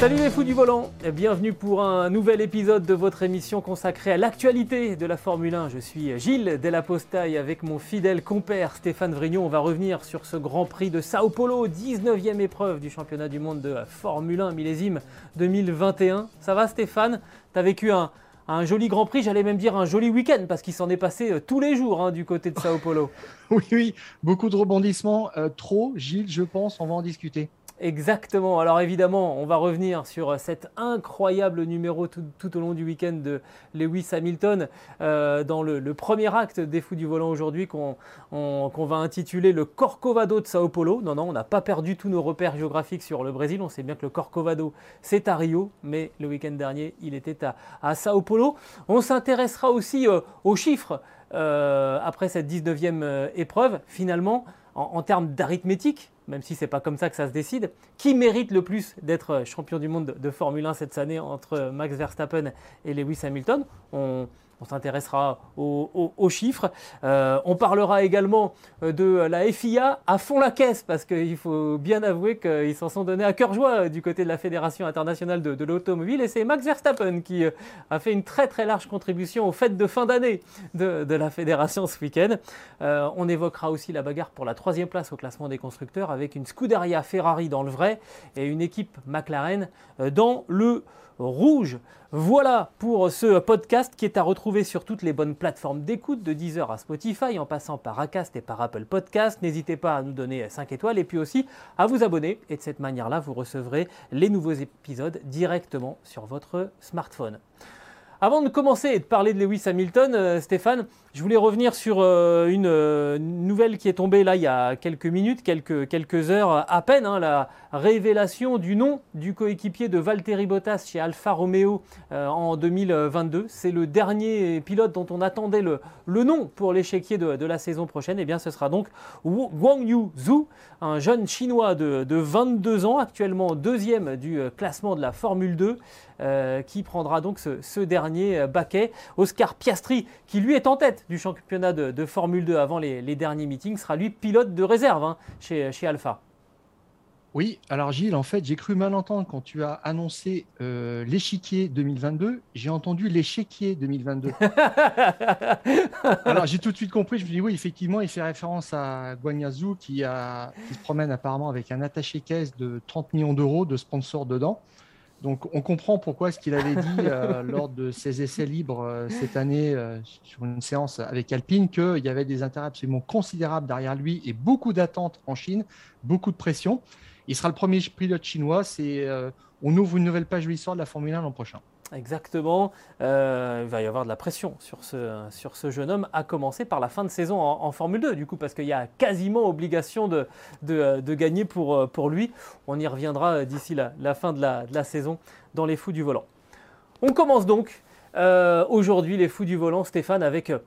Salut les fous du volant, et bienvenue pour un nouvel épisode de votre émission consacrée à l'actualité de la Formule 1. Je suis Gilles Delapostaille avec mon fidèle compère Stéphane Vrignon. On va revenir sur ce Grand Prix de Sao Paulo, 19e épreuve du championnat du monde de Formule 1 millésime 2021. Ça va Stéphane? T'as vécu un, joli Grand Prix, j'allais même dire un joli week-end parce qu'il s'en est passé euh, tous les jours hein, du côté de Sao Paulo. Oui, oui, beaucoup de rebondissements. euh, trop, Gilles, je pense, on va en discuter. Exactement. Alors évidemment, on va revenir sur cet incroyable numéro tout, au long du week-end de Lewis Hamilton euh, dans le, premier acte des Fous du Volant aujourd'hui qu'on on- qu'on va intituler le Corcovado de Sao Paulo. Non, non, on n'a pas perdu tous nos repères géographiques sur le Brésil. On sait bien que le Corcovado, c'est à Rio, mais le week-end dernier, il était à, Sao Paulo. On s'intéressera aussi euh, aux chiffres euh, après cette 19e euh, épreuve. Finalement, en, en termes d'arithmétique, même si c'est pas comme ça que ça se décide, qui mérite le plus d'être champion du monde de, Formule 1 cette année entre Max Verstappen et Lewis Hamilton? On, on s'intéressera aux, chiffres. Euh, on parlera également euh, de la FIA à fond la caisse, parce qu'il faut bien avouer qu'ils s'en sont donnés à cœur joie du côté de la Fédération internationale de, l'automobile. Et c'est Max Verstappen qui euh, a fait une très très large contribution aux fêtes de fin d'année de, la Fédération ce week-end. On évoquera aussi la bagarre pour la troisième place au classement des constructeurs avec une Scuderia Ferrari dans le vrai et une équipe McLaren dans le rouge. Voilà pour ce podcast qui est à retrouver sur toutes les bonnes plateformes d'écoute, de Deezer à Spotify, en passant par Acast et par Apple Podcast. N'hésitez pas à nous donner 5 étoiles et puis aussi à vous abonner. Et de cette manière-là, vous recevrez les nouveaux épisodes directement sur votre smartphone. Avant de commencer et de parler de Lewis Hamilton, euh, Stéphane, je voulais revenir sur euh, une euh, nouvelle qui est tombée là il y a quelques minutes, quelques, quelques heures à peine, hein, la révélation du nom du coéquipier de Valtteri Bottas chez Alfa Romeo euh, en 2022. C'est le dernier pilote dont on attendait le, le nom pour l'échiquier de, de la saison prochaine. Et bien ce sera donc Guang Yu Zhu, un jeune chinois de, de 22 ans, actuellement deuxième du classement de la Formule 2 euh, qui prendra donc ce, ce dernier baquet. Oscar Piastri, qui lui est en tête du championnat de, de Formule 2 avant les, les derniers meetings, sera lui pilote de réserve hein, chez, chez Alpha. Oui, alors Gilles, en fait, j'ai cru mal entendre quand tu as annoncé euh, l'échiquier 2022. J'ai entendu l'échiquier 2022. alors j'ai tout de suite compris. Je me dis oui, effectivement, il fait référence à Guanyazu qui, a, qui se promène apparemment avec un attaché-caisse de 30 millions d'euros de sponsors dedans. Donc on comprend pourquoi ce qu'il avait dit euh, lors de ses essais libres euh, cette année euh, sur une séance avec Alpine qu'il y avait des intérêts absolument considérables derrière lui et beaucoup d'attentes en Chine, beaucoup de pression. Il sera le premier pilote chinois. C'est, on ouvre une nouvelle page de l'histoire de la Formule 1 l'an prochain. Exactement. Euh, il va y avoir de la pression sur ce, sur ce jeune homme, à commencer par la fin de saison en, Formule 2, du coup, parce qu'il y a quasiment obligation de, de, de gagner pour, euh, pour lui. On y reviendra d'ici la, fin de la, saison dans les fous du volant. On commence donc euh, aujourd'hui les fous du volant, Stéphane, avec euh,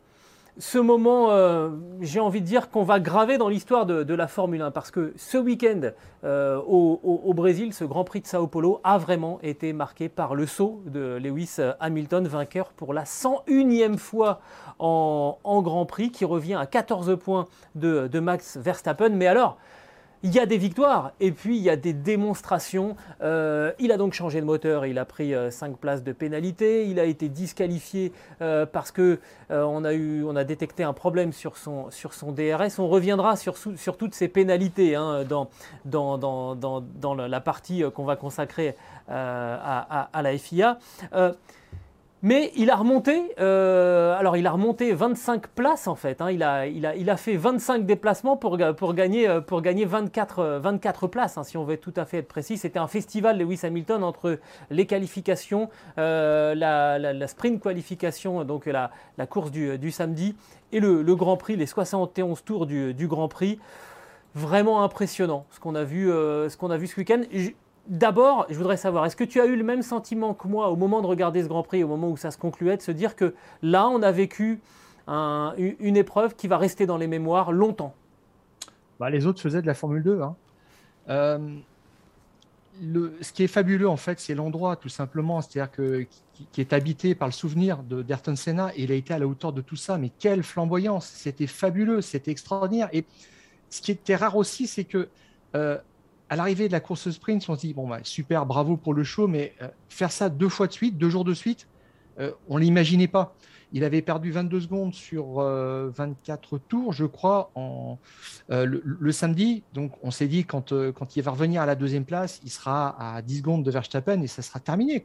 ce moment, euh, j'ai envie de dire, qu'on va graver dans l'histoire de, la Formule 1, parce que ce week-end euh, au, Brésil, ce Grand Prix de Sao Paulo a vraiment été marqué par le saut de Lewis Hamilton, vainqueur pour la 101e fois en, Grand Prix, qui revient à 14 points de Max Verstappen. Mais alors, il y a des victoires et puis il y a des démonstrations. Euh, il a donc changé de moteur, il a pris 5 places de pénalité, il a été disqualifié euh, parce que euh, on, a détecté un problème sur son, DRS. On reviendra sur, toutes ces pénalités hein, dans, la partie euh, qu'on va consacrer euh, à la FIA. Euh, Mais il a remonté, euh, alors il a remonté 25 places en fait. Hein. il, a, il, a, il, a, fait 25 déplacements pour, pour gagner, euh, pour gagner 24, 24 places, hein, si on veut tout à fait être précis. C'était un festival Lewis Hamilton entre les qualifications, euh, la, la, sprint qualification, donc la, la course du, du, samedi, et le, le, Grand Prix, les 71 tours du, du Grand Prix. Vraiment impressionnant ce qu'on a vu, ce qu'on a vu ce week-end. D'abord, je voudrais savoir, est-ce que tu as eu le même sentiment que moi au moment de regarder ce Grand Prix, au moment où ça se concluait, de se dire que là, on a vécu une épreuve qui va rester dans les mémoires longtemps? Bah, Les autres faisaient de la Formule 2. Hein. Euh, ce qui est fabuleux, en fait, c'est l'endroit, tout simplement, c'est-à-dire que qui, est habité par le souvenir de d'Ayrton Senna, et il a été à la hauteur de tout ça. Mais quelle flamboyance C'était fabuleux, c'était extraordinaire. Et ce qui était rare aussi, c'est que euh, à l'arrivée de la course sprint, on se dit bon bah, super, bravo pour le show, mais euh, faire ça deux fois de suite, deux jours de suite, euh, on l'imaginait pas. Il avait perdu 22 secondes sur 24 euh, tours, je crois, en, le, samedi. Donc, on s'est dit, quand, il va revenir à la deuxième place, il sera à 10 secondes de Verstappen et ça sera terminé.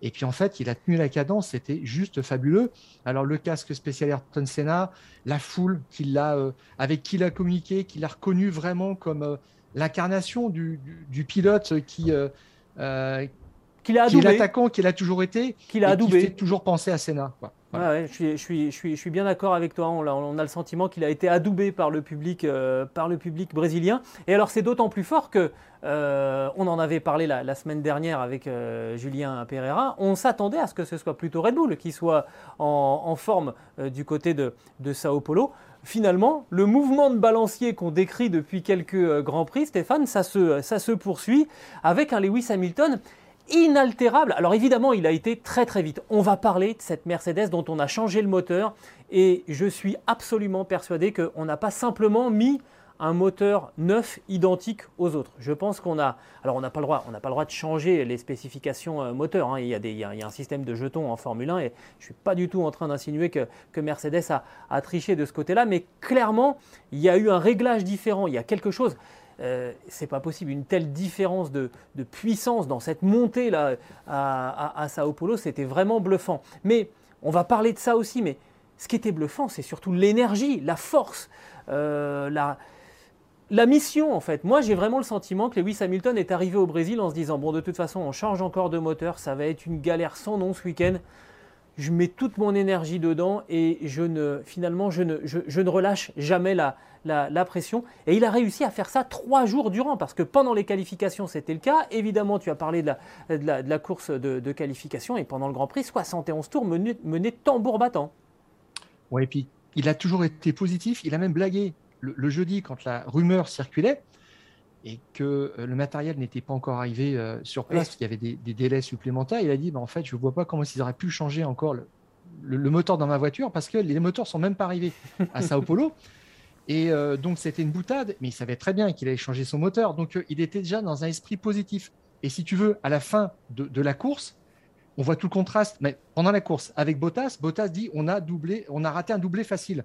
Et puis, en fait, il a tenu la cadence, c'était juste fabuleux. Alors, le casque spécial Ayrton Senna, la foule qui avec qui il a communiqué, qu'il a reconnu vraiment comme l'incarnation du, pilote qui, euh, euh, qui, est l'attaquant qu'il a toujours été, qu'il a adoubé. qui fait toujours penser à Senna. je, suis, je, suis, je, suis, je, suis, bien d'accord avec toi. On a, on a, le sentiment qu'il a été adoubé par le public, euh, par le public brésilien. Et alors c'est d'autant plus fort que on en avait parlé la, semaine dernière avec Julien Pereira. On s'attendait à ce que ce soit plutôt Red Bull qui soit en, en forme du côté de, de Sao Paulo finalement, le mouvement de balancier qu'on décrit depuis quelques euh, Grands Prix, Stéphane, ça se, ça se poursuit avec un Lewis Hamilton inaltérable. Alors évidemment, il a été très très vite. On va parler de cette Mercedes dont on a changé le moteur et je suis absolument persuadé qu'on n'a pas simplement mis un moteur neuf identique aux autres. Je pense qu'on a, alors on n'a pas le droit, on n'a pas le droit de changer les spécifications euh, moteurs. Hein. Il, y a des, il, y a, un système de jetons en Formule 1 et je suis pas du tout en train d'insinuer que, Mercedes a, triché de ce côté-là, mais clairement il y a eu un réglage différent. Il y a quelque chose. Euh, c'est pas possible. Une telle différence de, puissance dans cette montée là à Sao Paulo, c'était vraiment bluffant. Mais on va parler de ça aussi. Mais ce qui était bluffant, c'est surtout l'énergie, la force, euh, la, la mission, en fait. Moi, j'ai vraiment le sentiment que Lewis Hamilton est arrivé au Brésil en se disant Bon, de toute façon, on change encore de moteur, ça va être une galère sans nom ce week-end. Je mets toute mon énergie dedans et je ne, finalement, je ne, relâche jamais la, pression. Et il a réussi à faire ça trois jours durant, parce que pendant les qualifications, c'était le cas. Évidemment, tu as parlé de la, course de, qualification et pendant le Grand Prix, 71 tours menés, menés tambour battant. Ouais, et puis il a toujours été positif. Il a même blagué le, jeudi, quand la rumeur circulait et que euh, le matériel n'était pas encore arrivé euh, sur place, qu'il y avait des, délais supplémentaires, il a dit bah, en fait, je ne vois pas comment ils auraient pu changer encore le, moteur dans ma voiture parce que les moteurs sont même pas arrivés à Sao Paulo. Et euh, donc, c'était une boutade, mais il savait très bien qu'il allait changer son moteur. Donc, il était déjà dans un esprit positif. Et si tu veux, à la fin de, de, la course, on voit tout le contraste. Mais pendant la course, avec Bottas, Bottas dit on a doublé, on a raté un doublé facile.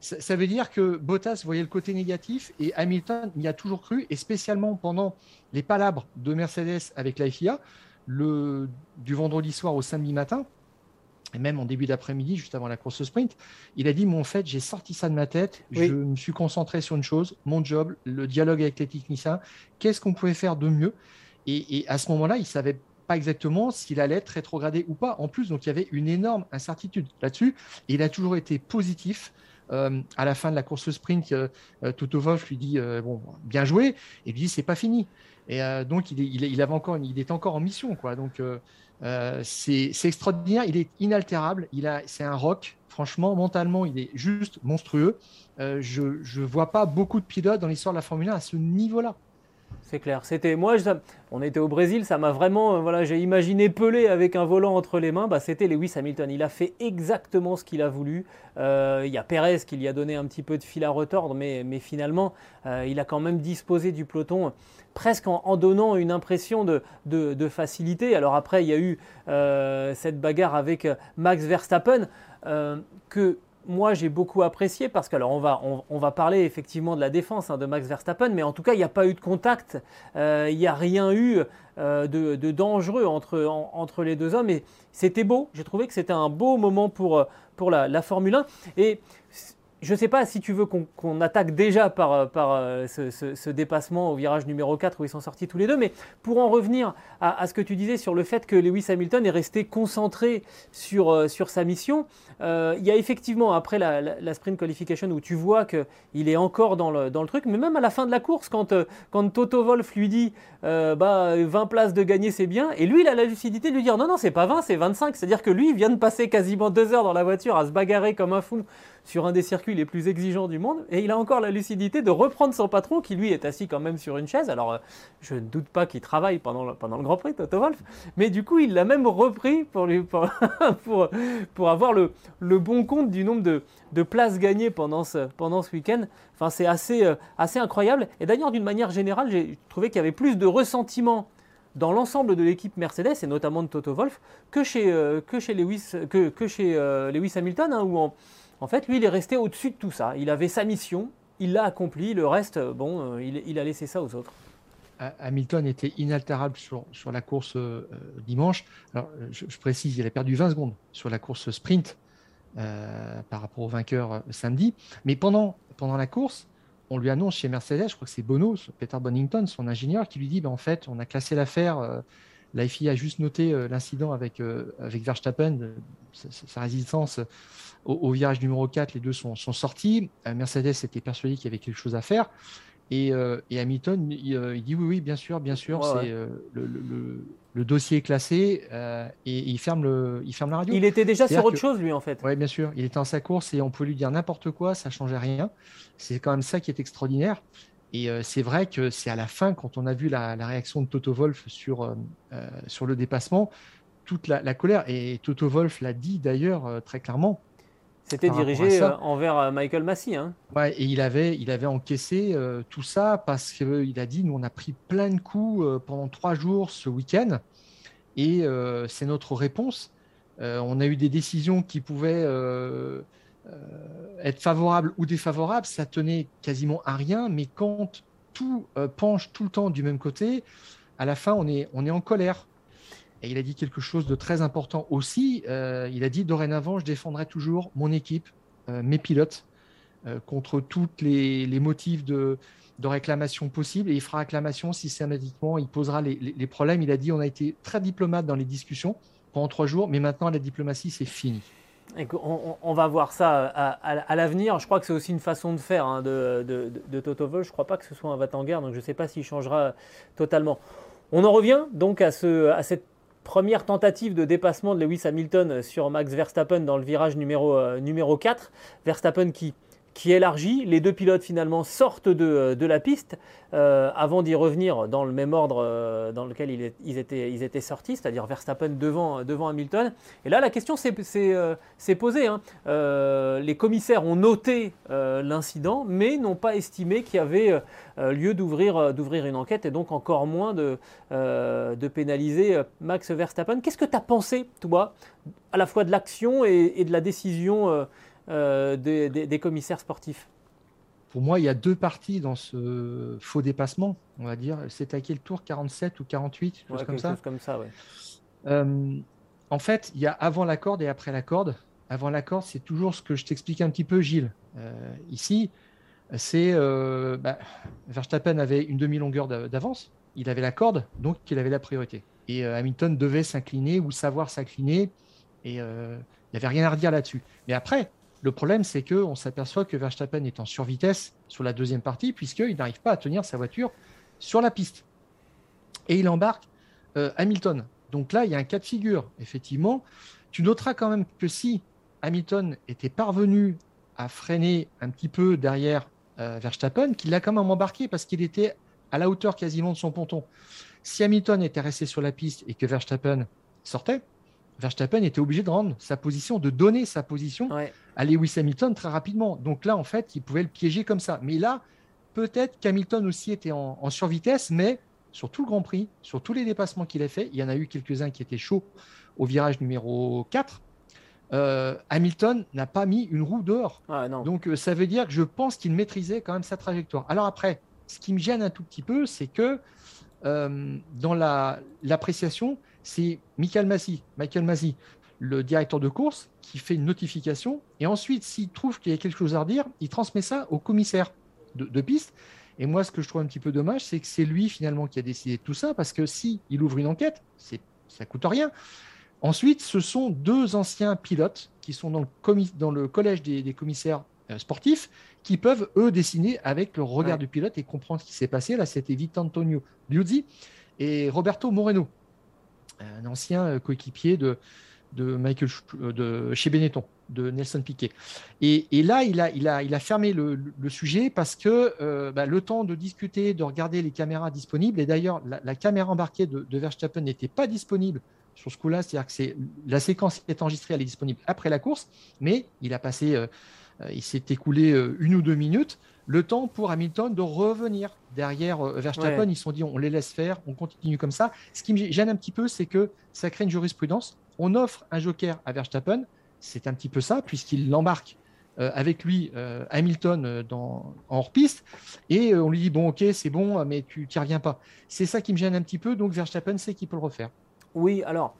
Ça, veut dire que Bottas voyait le côté négatif et Hamilton y a toujours cru, et spécialement pendant les palabres de Mercedes avec la FIA, le, du vendredi soir au samedi matin, et même en début d'après-midi, juste avant la course sprint, il a dit Mon fait, j'ai sorti ça de ma tête, je me suis concentré sur une chose, mon job, le dialogue avec les techniciens, qu'est-ce qu'on pouvait faire de mieux? Et, à ce moment-là, il savait pas exactement s'il allait être rétrogradé ou pas. En plus, donc il y avait une énorme incertitude là-dessus. Et il a toujours été positif. Euh, à la fin de la course sprint, euh, euh, Toto Wolff lui dit bon, bien joué, et lui dit c'est pas fini. Et donc il est, avait encore, il est encore en mission, quoi. Donc c'est extraordinaire, il est inaltérable, il a, c'est un rock. Franchement, mentalement, il est juste monstrueux. je ne vois pas beaucoup de pilotes dans l'histoire de la Formule 1 à ce niveau-là. C'est clair. C'était moi, on était au Brésil, ça m'a vraiment, euh, voilà, j'ai imaginé Pelé avec un volant entre les mains. Bah, c'était Lewis Hamilton. Il a fait exactement ce qu'il a voulu. Euh, il y a Pérez qui lui a donné un petit peu de fil à retordre, mais, mais finalement, euh, il a quand même disposé du peloton presque en, donnant une impression de, de, facilité. Alors après, il y a eu cette bagarre avec Max Verstappen que moi j'ai beaucoup apprécié parce que alors on va, on, va parler effectivement de la défense hein, de Max Verstappen, mais en tout cas il n'y a pas eu de contact, euh, il n'y a rien eu euh, de, dangereux entre, entre les deux hommes et c'était beau. J'ai trouvé que c'était un beau moment pour, pour la, la Formule 1 et je ne sais pas si tu veux qu'on attaque déjà par, par euh, ce, dépassement au virage numéro 4 où ils sont sortis tous les deux, mais pour en revenir à, ce que tu disais sur le fait que Lewis Hamilton est resté concentré sur, euh, sa mission, euh, il y a effectivement après la, sprint qualification où tu vois qu'il est encore dans le, dans le, truc, mais même à la fin de la course, quand, quand Toto Wolf lui dit bah, 20 places de gagner c'est bien, et lui il a la lucidité de lui dire non, non, c'est pas 20, c'est 25, c'est-à-dire que lui il vient de passer quasiment deux heures dans la voiture à se bagarrer comme un fou sur un des circuits les plus exigeants du monde, et il a encore la lucidité de reprendre son patron qui lui est assis quand même sur une chaise. Alors euh, je ne doute pas qu'il travaille pendant le, Grand Prix, Toto Wolf, mais du coup il l'a même repris pour, pour, avoir le, bon compte du nombre de, places gagnées pendant ce, pendant ce week-end. Enfin c'est assez, euh, assez incroyable. Et d'ailleurs d'une manière générale, j'ai trouvé qu'il y avait plus de ressentiment dans l'ensemble de l'équipe Mercedes et notamment de Toto Wolf que chez, euh, que chez Lewis, que, chez, Lewis Hamilton, hein, où en, en fait, lui, il est resté au-dessus de tout ça. Il avait sa mission, il l'a accompli. Le reste, euh, bon, euh, il, a laissé ça aux autres. Hamilton était inaltérable sur, sur la course euh, dimanche. Alors, je, précise, il a perdu 20 secondes sur la course sprint par rapport au vainqueur samedi. Mais pendant, pendant la course, on lui annonce chez Mercedes, je crois que c'est Bono, Peter Bonington, son ingénieur, qui lui dit ben, en fait, on a classé l'affaire. La FIA a juste noté l'incident avec, avec Verstappen, sa résistance au, virage numéro 4, les deux sont, sortis. Euh, Mercedes était persuadé qu'il y avait quelque chose à faire. Et, euh, Hamilton, euh, il, dit oui, oui, bien sûr, bien sûr, c'est le, dossier est classé et, il, ferme le, il ferme la radio. Il était déjà sur autre chose, lui, en fait. Oui, bien sûr. Il était en sa course et on peut lui dire n'importe quoi, ça changeait rien. C'est quand même ça qui est extraordinaire. Et c'est vrai que c'est à la fin, quand on a vu la, réaction de Toto Wolf sur, sur le dépassement, toute la, la colère, et Toto Wolf l'a dit d'ailleurs très clairement, c'était dirigé euh, envers euh, Michael Massey. Hein. Ouais, et il avait, il avait encaissé euh, tout ça parce qu'il a dit nous, on a pris plein de coups pendant trois jours ce week-end. Et c'est notre réponse. on a eu des décisions qui pouvaient être favorables ou défavorables. Ça tenait quasiment à rien. Mais quand tout penche tout le temps du même côté, à la fin, on est, on est en colère. Et il a dit quelque chose de très important aussi. Euh, il a dit dorénavant, je défendrai toujours mon équipe, euh, mes pilotes, euh, contre tous les, motifs de, réclamation possibles. Et il fera réclamation systématiquement. Il posera les, problèmes. Il a dit on a été très diplomate dans les discussions pendant trois jours, mais maintenant la diplomatie, c'est fini. On, va voir ça à, l'avenir. Je crois que c'est aussi une façon de faire hein, de, de, Toto Wolff. Je ne crois pas que ce soit un va guerre donc je ne sais pas s'il changera totalement. On en revient donc à cette Première tentative de dépassement de Lewis Hamilton sur Max Verstappen dans le virage numéro, euh, numéro 4. Verstappen qui qui élargit. Les deux pilotes finalement sortent de, de la piste euh, avant d'y revenir dans le même ordre euh, dans lequel ils, étaient, sortis, c'est-à-dire Verstappen devant, Hamilton. Et là, la question s'est posée. Hein. Euh, les commissaires ont noté l'incident, mais n'ont pas estimé qu'il y avait lieu d'ouvrir une enquête et donc encore moins de, pénaliser Max Verstappen. Qu'est-ce que tu as pensé, toi, à la fois de l'action et, de la décision euh, des, commissaires sportifs Pour moi, il y a deux parties dans ce faux dépassement, on va dire. C'est à quel tour 47 ou 48 chose comme, ça. comme ça. Euh, en fait, il y a avant la corde et après la corde. Avant la corde, c'est toujours ce que je t'explique un petit peu, Gilles. Euh, ici, c'est bah, Verstappen avait une demi-longueur d'avance. Il avait la corde, donc il avait la priorité. Et Hamilton devait s'incliner ou savoir s'incliner. Et il n'y avait rien à redire là-dessus. Mais après, le problème, c'est qu'on s'aperçoit que Verstappen est en survitesse sur la deuxième partie, puisqu'il n'arrive pas à tenir sa voiture sur la piste. Et il embarque euh, Hamilton. Donc là, il y a un cas de figure, effectivement. Tu noteras quand même que si Hamilton était parvenu à freiner un petit peu derrière euh, Verstappen, qu'il l'a quand même embarqué parce qu'il était à la hauteur quasiment de son ponton. Si Hamilton était resté sur la piste et que Verstappen sortait, Verstappen était obligé de rendre sa position, de donner sa position à Lewis Hamilton très rapidement. Donc là, en fait, il pouvait le piéger comme ça. Mais là, peut-être qu'Hamilton aussi était en, survitesse, mais sur tout le Grand Prix, sur tous les dépassements qu'il a fait, il y en a eu quelques-uns qui étaient chauds au virage numéro 4. Hamilton n'a pas mis une roue dehors. Ah, Donc ça veut dire que je pense qu'il maîtrisait quand même sa trajectoire. Alors après, ce qui me gêne un tout petit peu, c'est que dans l'appréciation, c'est Michael Massey, Michael le directeur de course, qui fait une notification. Et ensuite, s'il trouve qu'il y a quelque chose à redire, il transmet ça au commissaire de, piste. Et moi, ce que je trouve un petit peu dommage, c'est que c'est lui finalement qui a décidé de tout ça, parce que si il ouvre une enquête, c'est ça coûte rien. Ensuite, ce sont deux anciens pilotes qui sont dans le, dans le collège des, commissaires euh, sportifs qui peuvent, eux, dessiner avec le regard du pilote et comprendre ce qui s'est passé. Là, c'était Antonio Liuzzi et Roberto Moreno, un ancien euh, coéquipier de, de Michael euh, de chez Benetton, de Nelson Piquet. Et, là, il a, il a, il a fermé le, sujet parce que euh, bah, le temps de discuter, de regarder les caméras disponibles, et d'ailleurs, la, caméra embarquée de, Verstappen n'était pas disponible sur ce coup-là, c'est-à-dire que la séquence est enregistrée, elle est disponible après la course, mais il a passé, il s'est écoulé une ou deux minutes, le temps pour Hamilton de revenir derrière Verstappen. Ils se sont dit, on les laisse faire, on continue comme ça. Ce qui me gêne un petit peu, c'est que ça crée une jurisprudence on offre un joker à Verstappen, c'est un petit peu ça, puisqu'il l'embarque euh, avec lui euh, Hamilton euh, dans, en hors-piste, et on lui dit bon ok c'est bon, mais tu n'y reviens pas. C'est ça qui me gêne un petit peu, donc Verstappen sait qu'il peut le refaire. Oui, alors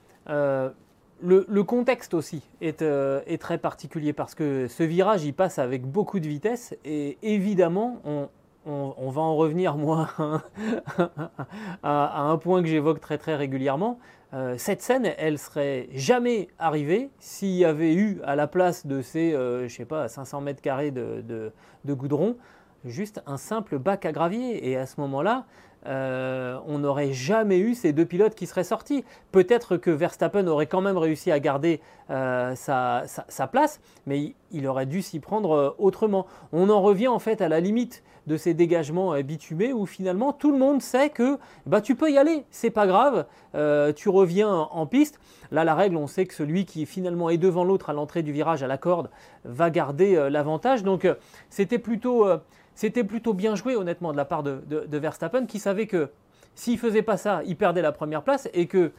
le, contexte aussi est, est, très particulier parce que ce virage il passe avec beaucoup de vitesse et évidemment on, on, va en revenir, moi, à, un point que j'évoque très très régulièrement. Euh, cette scène, elle serait jamais arrivée s'il y avait eu à la place de ces, euh, je sais pas, 500 mètres carrés de, goudron, juste un simple bac à gravier. Et à ce moment-là, euh, on n'aurait jamais eu ces deux pilotes qui seraient sortis. Peut-être que Verstappen aurait quand même réussi à garder sa, place, mais il aurait dû s'y prendre autrement. On en revient en fait à la limite de ces dégagements euh, bitumés où finalement tout le monde sait que bah, tu peux y aller, c'est pas grave, euh, tu reviens en piste. Là, la règle, on sait que celui qui finalement est devant l'autre à l'entrée du virage à la corde va garder euh, l'avantage. Donc c'était plutôt, c'était plutôt bien joué honnêtement de la part de, Verstappen qui savait que s'il faisait pas ça, il perdait la première place et que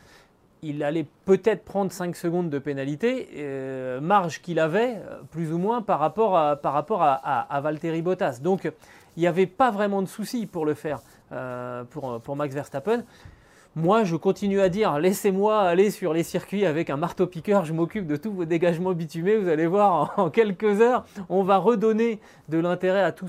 il allait peut-être prendre 5 secondes de pénalité, euh, marge qu'il avait euh, plus ou moins par rapport à, par Valtteri Bottas. Donc il n'y avait pas vraiment de souci pour le faire euh, pour Max Verstappen. Moi, je continue à dire, laissez-moi aller sur les circuits avec un marteau-piqueur, je m'occupe de tous vos dégagements bitumés, vous allez voir, en quelques heures, on va redonner de l'intérêt à, tous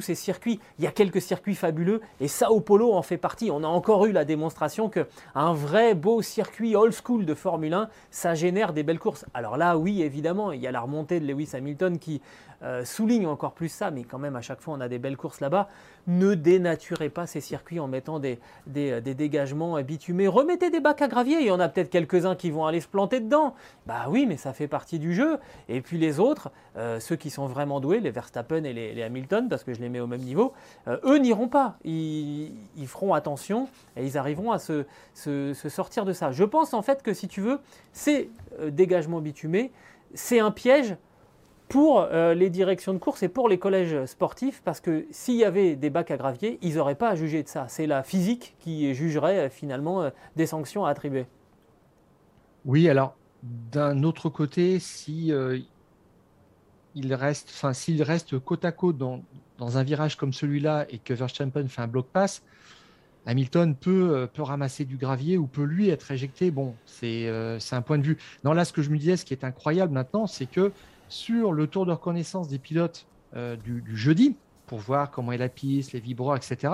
ces, circuits. Il y a quelques circuits fabuleux, et Sao Paulo en fait partie. On a encore eu la démonstration qu'un vrai beau circuit old school de Formule 1, ça génère des belles courses. Alors là, oui, évidemment, il y a la remontée de Lewis Hamilton qui euh, souligne encore plus ça, mais quand même à chaque fois on a des belles courses là-bas. Ne dénaturez pas ces circuits en mettant des, des, dégagements bitumés. Remettez des bacs à gravier, il y en a peut-être quelques-uns qui vont aller se planter dedans. Bah oui, mais ça fait partie du jeu. Et puis les autres, euh, ceux qui sont vraiment doués, les Verstappen et les, Hamilton, parce que je les mets au même niveau, euh, eux n'iront pas. Ils, feront attention et ils arriveront à se, se, sortir de ça. Je pense en fait que si tu veux, ces dégagements bitumés, c'est un piège pour euh, les directions de course et pour les collèges sportifs, parce que s'il y avait des bacs à gravier, ils n'auraient pas à juger de ça. C'est la physique qui jugerait euh, finalement euh, des sanctions à attribuer. Oui, alors d'un autre côté, si reste, enfin s'il reste côte à côte dans, dans un virage comme celui-là et que Verstappen fait un bloc pass, Hamilton peut, peut ramasser du gravier ou peut lui être éjecté. Bon, c'est un point de vue. Non, là, ce que je me disais, ce qui est incroyable maintenant, c'est que sur le tour de reconnaissance des pilotes euh, du, jeudi, pour voir comment est la piste, les vibros, etc.,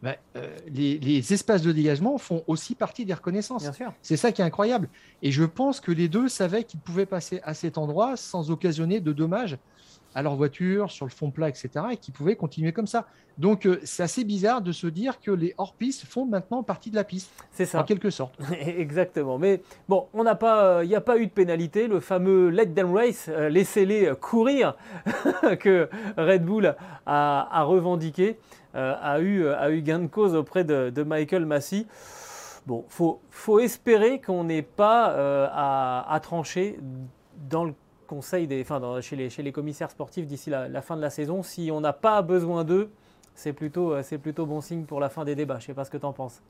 bah, euh, les, espaces de dégagement font aussi partie des reconnaissances. C'est ça qui est incroyable. Et je pense que les deux savaient qu'ils pouvaient passer à cet endroit sans occasionner de dommages à leur voiture, sur le fond plat, etc., et qui pouvaient continuer comme ça. Donc euh, c'est assez bizarre de se dire que les hors-pistes font maintenant partie de la piste. C'est ça. En quelque sorte. Exactement. Mais bon, pas, il n'y a pas eu de pénalité. Le fameux let them race, euh, laissez-les courir, que Red Bull a, revendiqué, euh, a, eu, a eu gain de cause auprès de, Michael Massey. Bon, faut, faut espérer qu'on n'ait pas à, à trancher dans le conseil des, enfin, chez, les, chez les commissaires sportifs d'ici la, fin de la saison. Si on n'a pas besoin d'eux, c'est plutôt, euh, c'est plutôt bon signe pour la fin des débats. Je ne sais pas ce que tu en penses.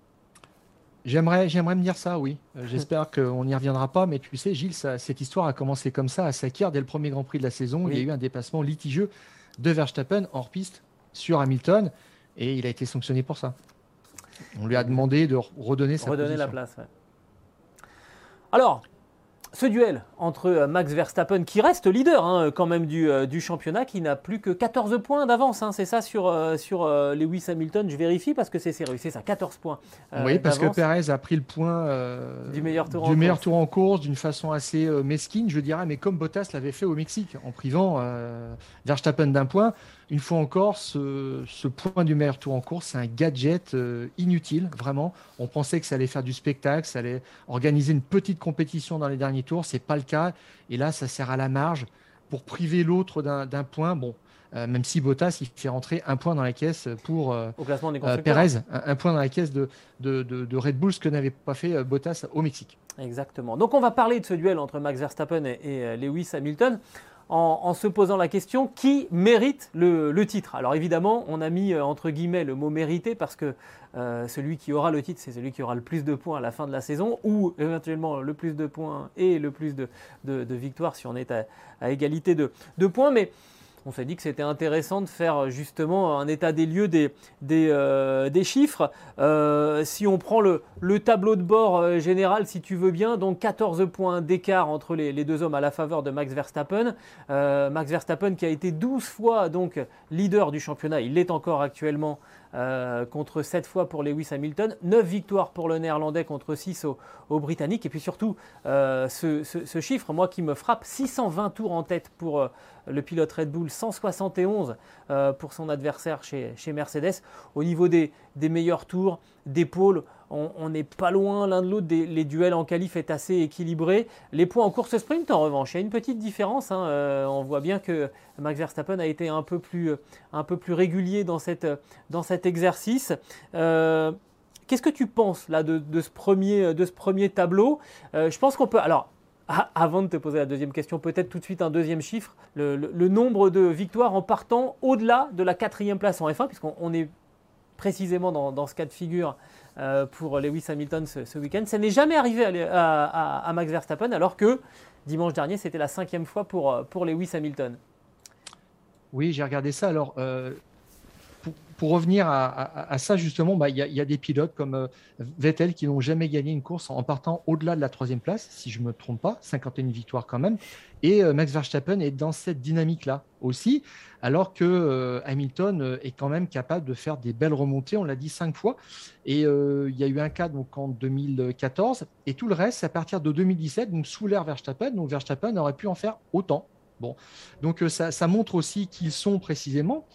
J'aimerais, j'aimerais me dire ça, oui. Euh, j'espère qu'on n'y reviendra pas, mais tu sais, Gilles, cette histoire a commencé comme ça à Sakir dès le premier Grand Prix de la saison. Il y a eu un dépassement litigieux de Verstappen hors piste sur Hamilton et il a été sanctionné pour ça. On lui a demandé de redonner sa redonner la place. Alors, ce duel entre euh, Max Verstappen, qui reste leader hein, quand même du, euh, du championnat, qui n'a plus que 14 points d'avance, hein, c'est ça sur, euh, sur Lewis Hamilton, je vérifie parce que c'est sérieux, c'est ça, 14 points. oui, parce que Perez a pris le point du meilleur tour, du en, meilleur course. tour en course d'une façon assez mesquine, je dirais, mais comme Bottas l'avait fait au Mexique, en privant Verstappen d'un point. Une fois encore, ce, ce, point du meilleur tour en course, c'est un gadget inutile, vraiment. On pensait que ça allait faire du spectacle, ça allait organiser une petite compétition dans les derniers tours, c'est pas le cas. Et là, ça sert à la marge pour priver l'autre d'un point. Bon, euh, même si Bottas, il fait rentrer un point dans la caisse pour euh, euh, Perez, un, un, point dans la caisse de, de, de, de Red Bull, ce que n'avait pas fait Bottas au Mexique. Exactement. Donc on va parler de ce duel entre Max Verstappen et, et Lewis Hamilton. En, se posant la question qui mérite le, titre? Alors évidemment, on a mis entre guillemets le mot mérité parce que euh, celui qui aura le titre, c'est celui qui aura le plus de points à la fin de la saison, ou éventuellement le plus de points et le plus de, victoires si on est à, à égalité de, de, points. Mais on s'est dit que c'était intéressant de faire justement un état des lieux des, euh, chiffres. Euh, si on prend le, le, tableau de bord général, si tu veux bien, donc 14 points d'écart entre les, deux hommes à la faveur de Max Verstappen. Euh, Max Verstappen qui a été 12 fois donc leader du championnat, il l'est encore actuellement. Euh, contre 7 fois pour Lewis Hamilton, 9 victoires pour le néerlandais contre 6 au, au Britannique. Et puis surtout, euh, ce, chiffre, moi qui me frappe, 620 tours en tête pour euh, le pilote Red Bull, 171 pour son adversaire chez, Mercedes. Au niveau des, des meilleurs tours, d'épaule, on n'est pas loin l'un de l'autre. Les duels en qualif est assez équilibré. Les points en course sprint, en revanche, il y a une petite différence. Hein. Euh, on voit bien que Max Verstappen a été un peu plus, un peu plus régulier dans, dans cet exercice. Euh, Qu'est-ce que tu penses là de, ce, premier, tableau? Euh, Je pense qu'on peut. Alors, avant de te poser la deuxième question, peut-être tout de suite un deuxième chiffre. Le, nombre de victoires en partant au-delà de la quatrième place en F1, puisqu'on est précisément dans, ce cas de figure euh, pour Lewis Hamilton ce, week-end. Ça n'est jamais arrivé à, Max Verstappen, alors que dimanche dernier, c'était la cinquième fois pour, pour Lewis Hamilton. Oui, j'ai regardé ça. Alors, euh, pour, revenir à, ça, justement, il bah, y, y, a des pilotes comme euh, Vettel qui n'ont jamais gagné une course en partant au-delà de la troisième place, si je ne me trompe pas, 51 victoires quand même. Et euh, Max Verstappen est dans cette dynamique-là aussi, alors que euh, Hamilton est quand même capable de faire des belles remontées, on l'a dit cinq fois. Et il y a eu un cas donc, en 2014, et tout le reste, à partir de 2017, donc sous l'ère Verstappen, donc Verstappen aurait pu en faire autant. Bon, donc ça, ça montre aussi qui ils sont précisément.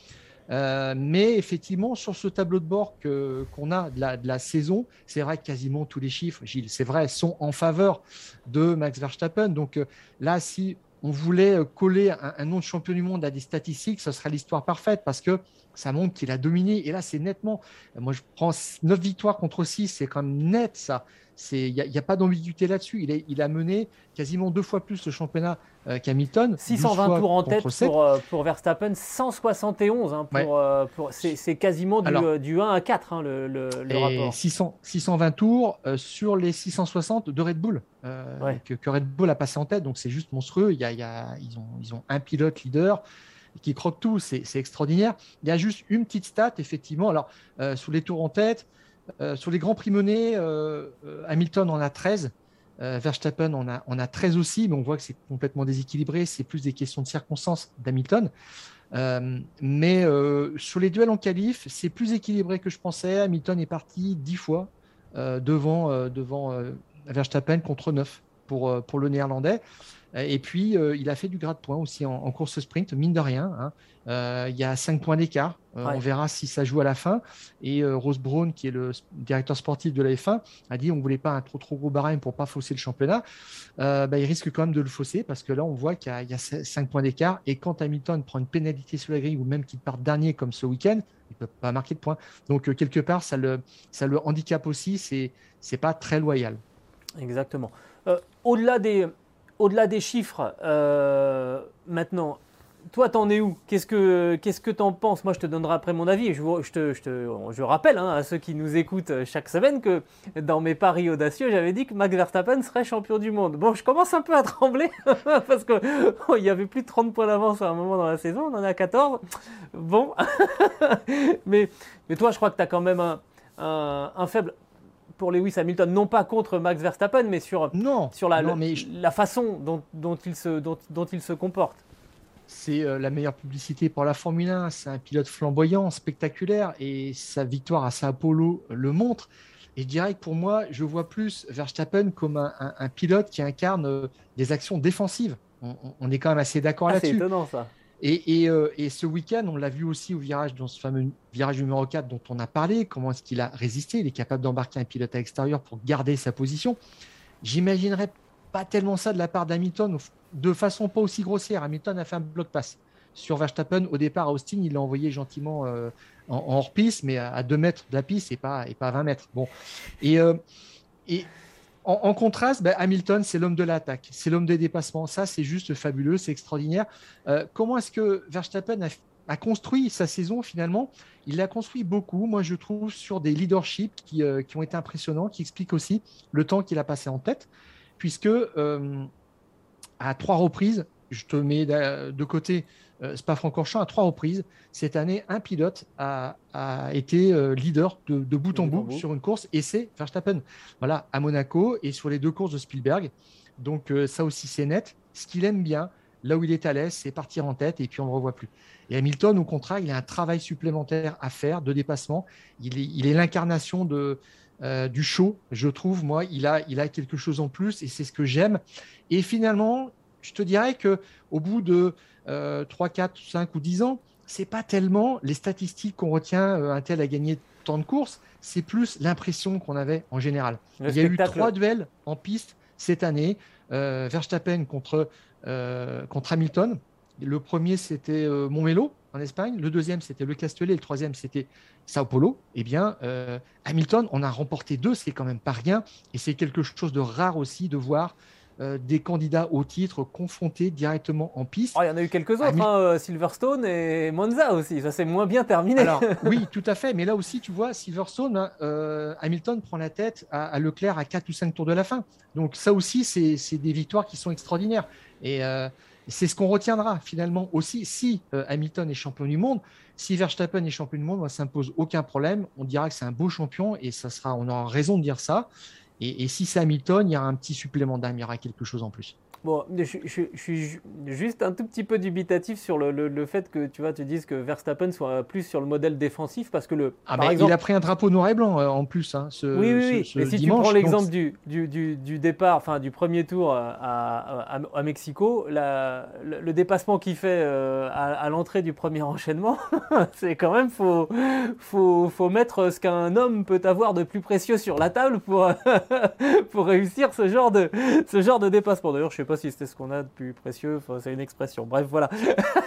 Euh, mais effectivement, sur ce tableau de bord qu'on a de la, saison, c'est vrai que quasiment tous les chiffres, Gilles, c'est vrai, sont en faveur de Max Verstappen. Donc euh, là, si on voulait coller un, nom de champion du monde à des statistiques, ce serait l'histoire parfaite parce que ça montre qu'il a dominé. Et là, c'est nettement. Moi, je prends 9 victoires contre 6, c'est quand même net ça. Il n'y a, a, pas d'ambiguïté là-dessus. Il, il, a mené quasiment deux fois plus le championnat euh, qu'Hamilton. 620 tours en tête pour, euh, pour, Verstappen, 171. Hein, pour, ouais. euh, pour, c'est quasiment du, Alors, du, 1 à 4 hein, le, le, le rapport. 600, 620 tours euh, sur les 660 de Red Bull ouais. que, que, Red Bull a passé en tête. Donc c'est juste monstrueux. Il y a, il y a, ils, ont, ils ont un pilote leader qui croque tout, c'est extraordinaire. Il y a juste une petite stat, effectivement. Alors, euh, sous les tours en tête, sur les grands prix menés, Hamilton en a 13. Verstappen en a, a 13 aussi, mais on voit que c'est complètement déséquilibré. C'est plus des questions de circonstances d'Hamilton. mais sur les duels en qualif, c'est plus équilibré que je pensais. Hamilton est parti 10 fois devant, devant Verstappen contre 9 pour, pour le néerlandais. Et puis, euh, il a fait du grade point aussi en, en, course sprint, mine de rien. Hein. Euh, il y a 5 points d'écart. Euh, ouais. On verra si ça joue à la fin. Et Rose Brown, qui est le directeur sportif de la F1, a dit on ne voulait pas un trop trop gros barème pour pas fausser le championnat. Bah, il risque quand même de le fausser parce que là, on voit qu'il y, y, a 5 points d'écart. Et quand Hamilton prend une pénalité sur la grille ou même qu'il part dernier comme ce week-end, il ne peut pas marquer de points. Donc, quelque part, ça le, ça le handicape aussi. C'est n'est pas très loyal. Exactement. Au-delà des, au-delà des chiffres, euh, maintenant, toi, t'en es où? Qu'est-ce que t'en penses? Moi, je te donnerai après mon avis. Je, rappelle hein, à ceux qui nous écoutent chaque semaine que dans mes paris audacieux, j'avais dit que Max Verstappen serait champion du monde. Bon, je commence un peu à trembler parce que oh, y avait plus de 30 points d'avance à un moment dans la saison. On en est à 14. Bon, mais mais toi, je crois que tu as quand même un, faible pour Lewis Hamilton, non pas contre Max Verstappen, mais sur, non, sur la, la façon dont, dont, il se, dont, dont il se comporte c'est euh, la meilleure publicité pour la Formule 1. C'est un pilote flamboyant, spectaculaire, et sa victoire à Sao Paulo le montre. Et je dirais que pour moi, je vois plus Verstappen comme un, pilote qui incarne euh, des actions défensives. On, est quand même assez d'accord ah, là-dessus. C'est étonnant ça. Et, euh, et, ce week-end, on l'a vu aussi au virage, dans ce fameux virage numéro 4 dont on a parlé, comment est-ce qu'il a résisté. Il est capable d'embarquer un pilote à l'extérieur pour garder sa position. J'imaginerais pas tellement ça de la part d'Hamilton, de façon pas aussi grossière. Hamilton a fait un bloc passe sur Verstappen. Au départ, Austin, il l'a envoyé gentiment euh, en, hors-piste, mais à, 2 mètres de la piste et pas, à 20 mètres. Bon. Et, euh, en, contraste, ben, Hamilton, c'est l'homme de l'attaque, c'est l'homme des dépassements. Ça, c'est juste fabuleux, c'est extraordinaire. Euh, comment est-ce que Verstappen a, construit sa saison finalement? Il l'a construit beaucoup, moi je trouve, sur des leaderships qui, qui, ont été impressionnants, qui expliquent aussi le temps qu'il a passé en tête puisque euh, à trois reprises, je te mets de côté euh, Spa-Francorchamps, à trois reprises, cette année, un pilote a, été euh, leader de, bout en bout, sur une course, et c'est Verstappen. Voilà, à Monaco et sur les deux courses de Spielberg. Donc ça aussi, c'est net. Ce qu'il aime bien, là où il est à l'aise, c'est partir en tête et puis on ne le revoit plus. Et Hamilton, au contraire, il a un travail supplémentaire à faire de dépassement. il est l'incarnation de, euh, du show, je trouve. Moi, il a, il a quelque chose en plus et c'est ce que j'aime. Et finalement, je te dirais que au bout de 3, 4, 5 ou 10 ans, c'est pas tellement les statistiques qu'on retient, euh, un tel a gagné tant de courses, c'est plus l'impression qu'on avait en général. il y a eu trois duels en piste cette année, euh, Verstappen contre, contre Hamilton. Le premier, c'était Montmelo en Espagne. Le deuxième, c'était Le Castellet. Le troisième, c'était Sao Paulo. Eh bien, euh, Hamilton, on a remporté deux, c'est quand même pas rien. Et c'est quelque chose de rare aussi de voir euh, des candidats au titre confrontés directement en piste. Oh, il y en a eu quelques autres, hein, euh, Silverstone et Monza aussi. Ça s'est moins bien terminé. Alors, oui, tout à fait. Mais là aussi, tu vois, Silverstone, hein, Hamilton prend la tête à, à, Leclerc à 4 ou 5 tours de la fin. Donc, ça aussi, c'est des victoires qui sont extraordinaires. Et c'est ce qu'on retiendra finalement aussi si euh, Hamilton est champion du monde. Si Verstappen est champion du monde, ça ne pose aucun problème. On dira que c'est un beau champion et ça sera, on aura raison de dire ça. Et, si c'est Hamilton, il y aura un petit supplément d'âme, il y aura quelque chose en plus. Bon, je, suis juste un tout petit peu dubitatif sur le, fait que tu vois, tu dises que Verstappen soit plus sur le modèle défensif parce que le. Ah, par exemple, il a pris un drapeau noir et blanc euh, en plus. Hein, ce, oui, oui, oui. Mais si tu prends l'exemple du, du, du, départ, enfin du premier tour à, à, Mexico, la, le, dépassement qu'il fait euh, à, l'entrée du premier enchaînement, c'est quand même faut, faut, faut mettre ce qu'un homme peut avoir de plus précieux sur la table pour, pour réussir ce genre de, ce genre de dépassement. D'ailleurs, je sais pas si c'était ce qu'on a de plus précieux, c'est une expression. Bref, voilà.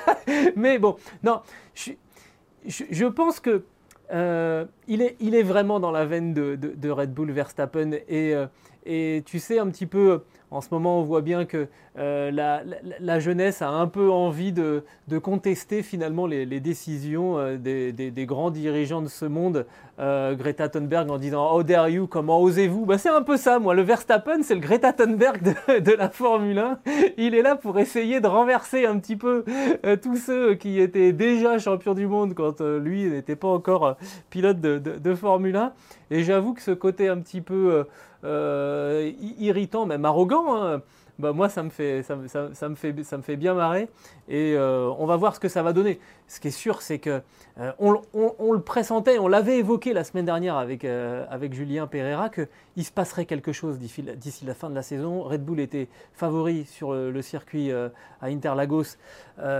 Mais bon, non, je, pense que euh, il, est, vraiment dans la veine de, Red Bull Verstappen euh, et tu sais un petit peu en ce moment, on voit bien que euh, la, jeunesse a un peu envie de, contester finalement les, décisions euh, des, grands dirigeants de ce monde. Euh, Greta Thunberg en disant How dare you? Comment osez-vous? Bah, C'est un peu ça, moi. Le Verstappen, c'est le Greta Thunberg de, la Formule 1. Il est là pour essayer de renverser un petit peu tous ceux qui étaient déjà champions du monde quand lui n'était pas encore pilote de, Formule 1. Et j'avoue que ce côté un petit peu euh, irritant, même arrogant, hein. bah moi ça me, fait, ça, me fait, ça me fait bien marrer et euh, on va voir ce que ça va donner. Ce qui est sûr, c'est que euh, on, le pressentait, on l'avait évoqué la semaine dernière avec, avec Julien Pereira, qu'il se passerait quelque chose d'ici la fin de la saison. Red Bull était favori sur le, circuit à Interlagos,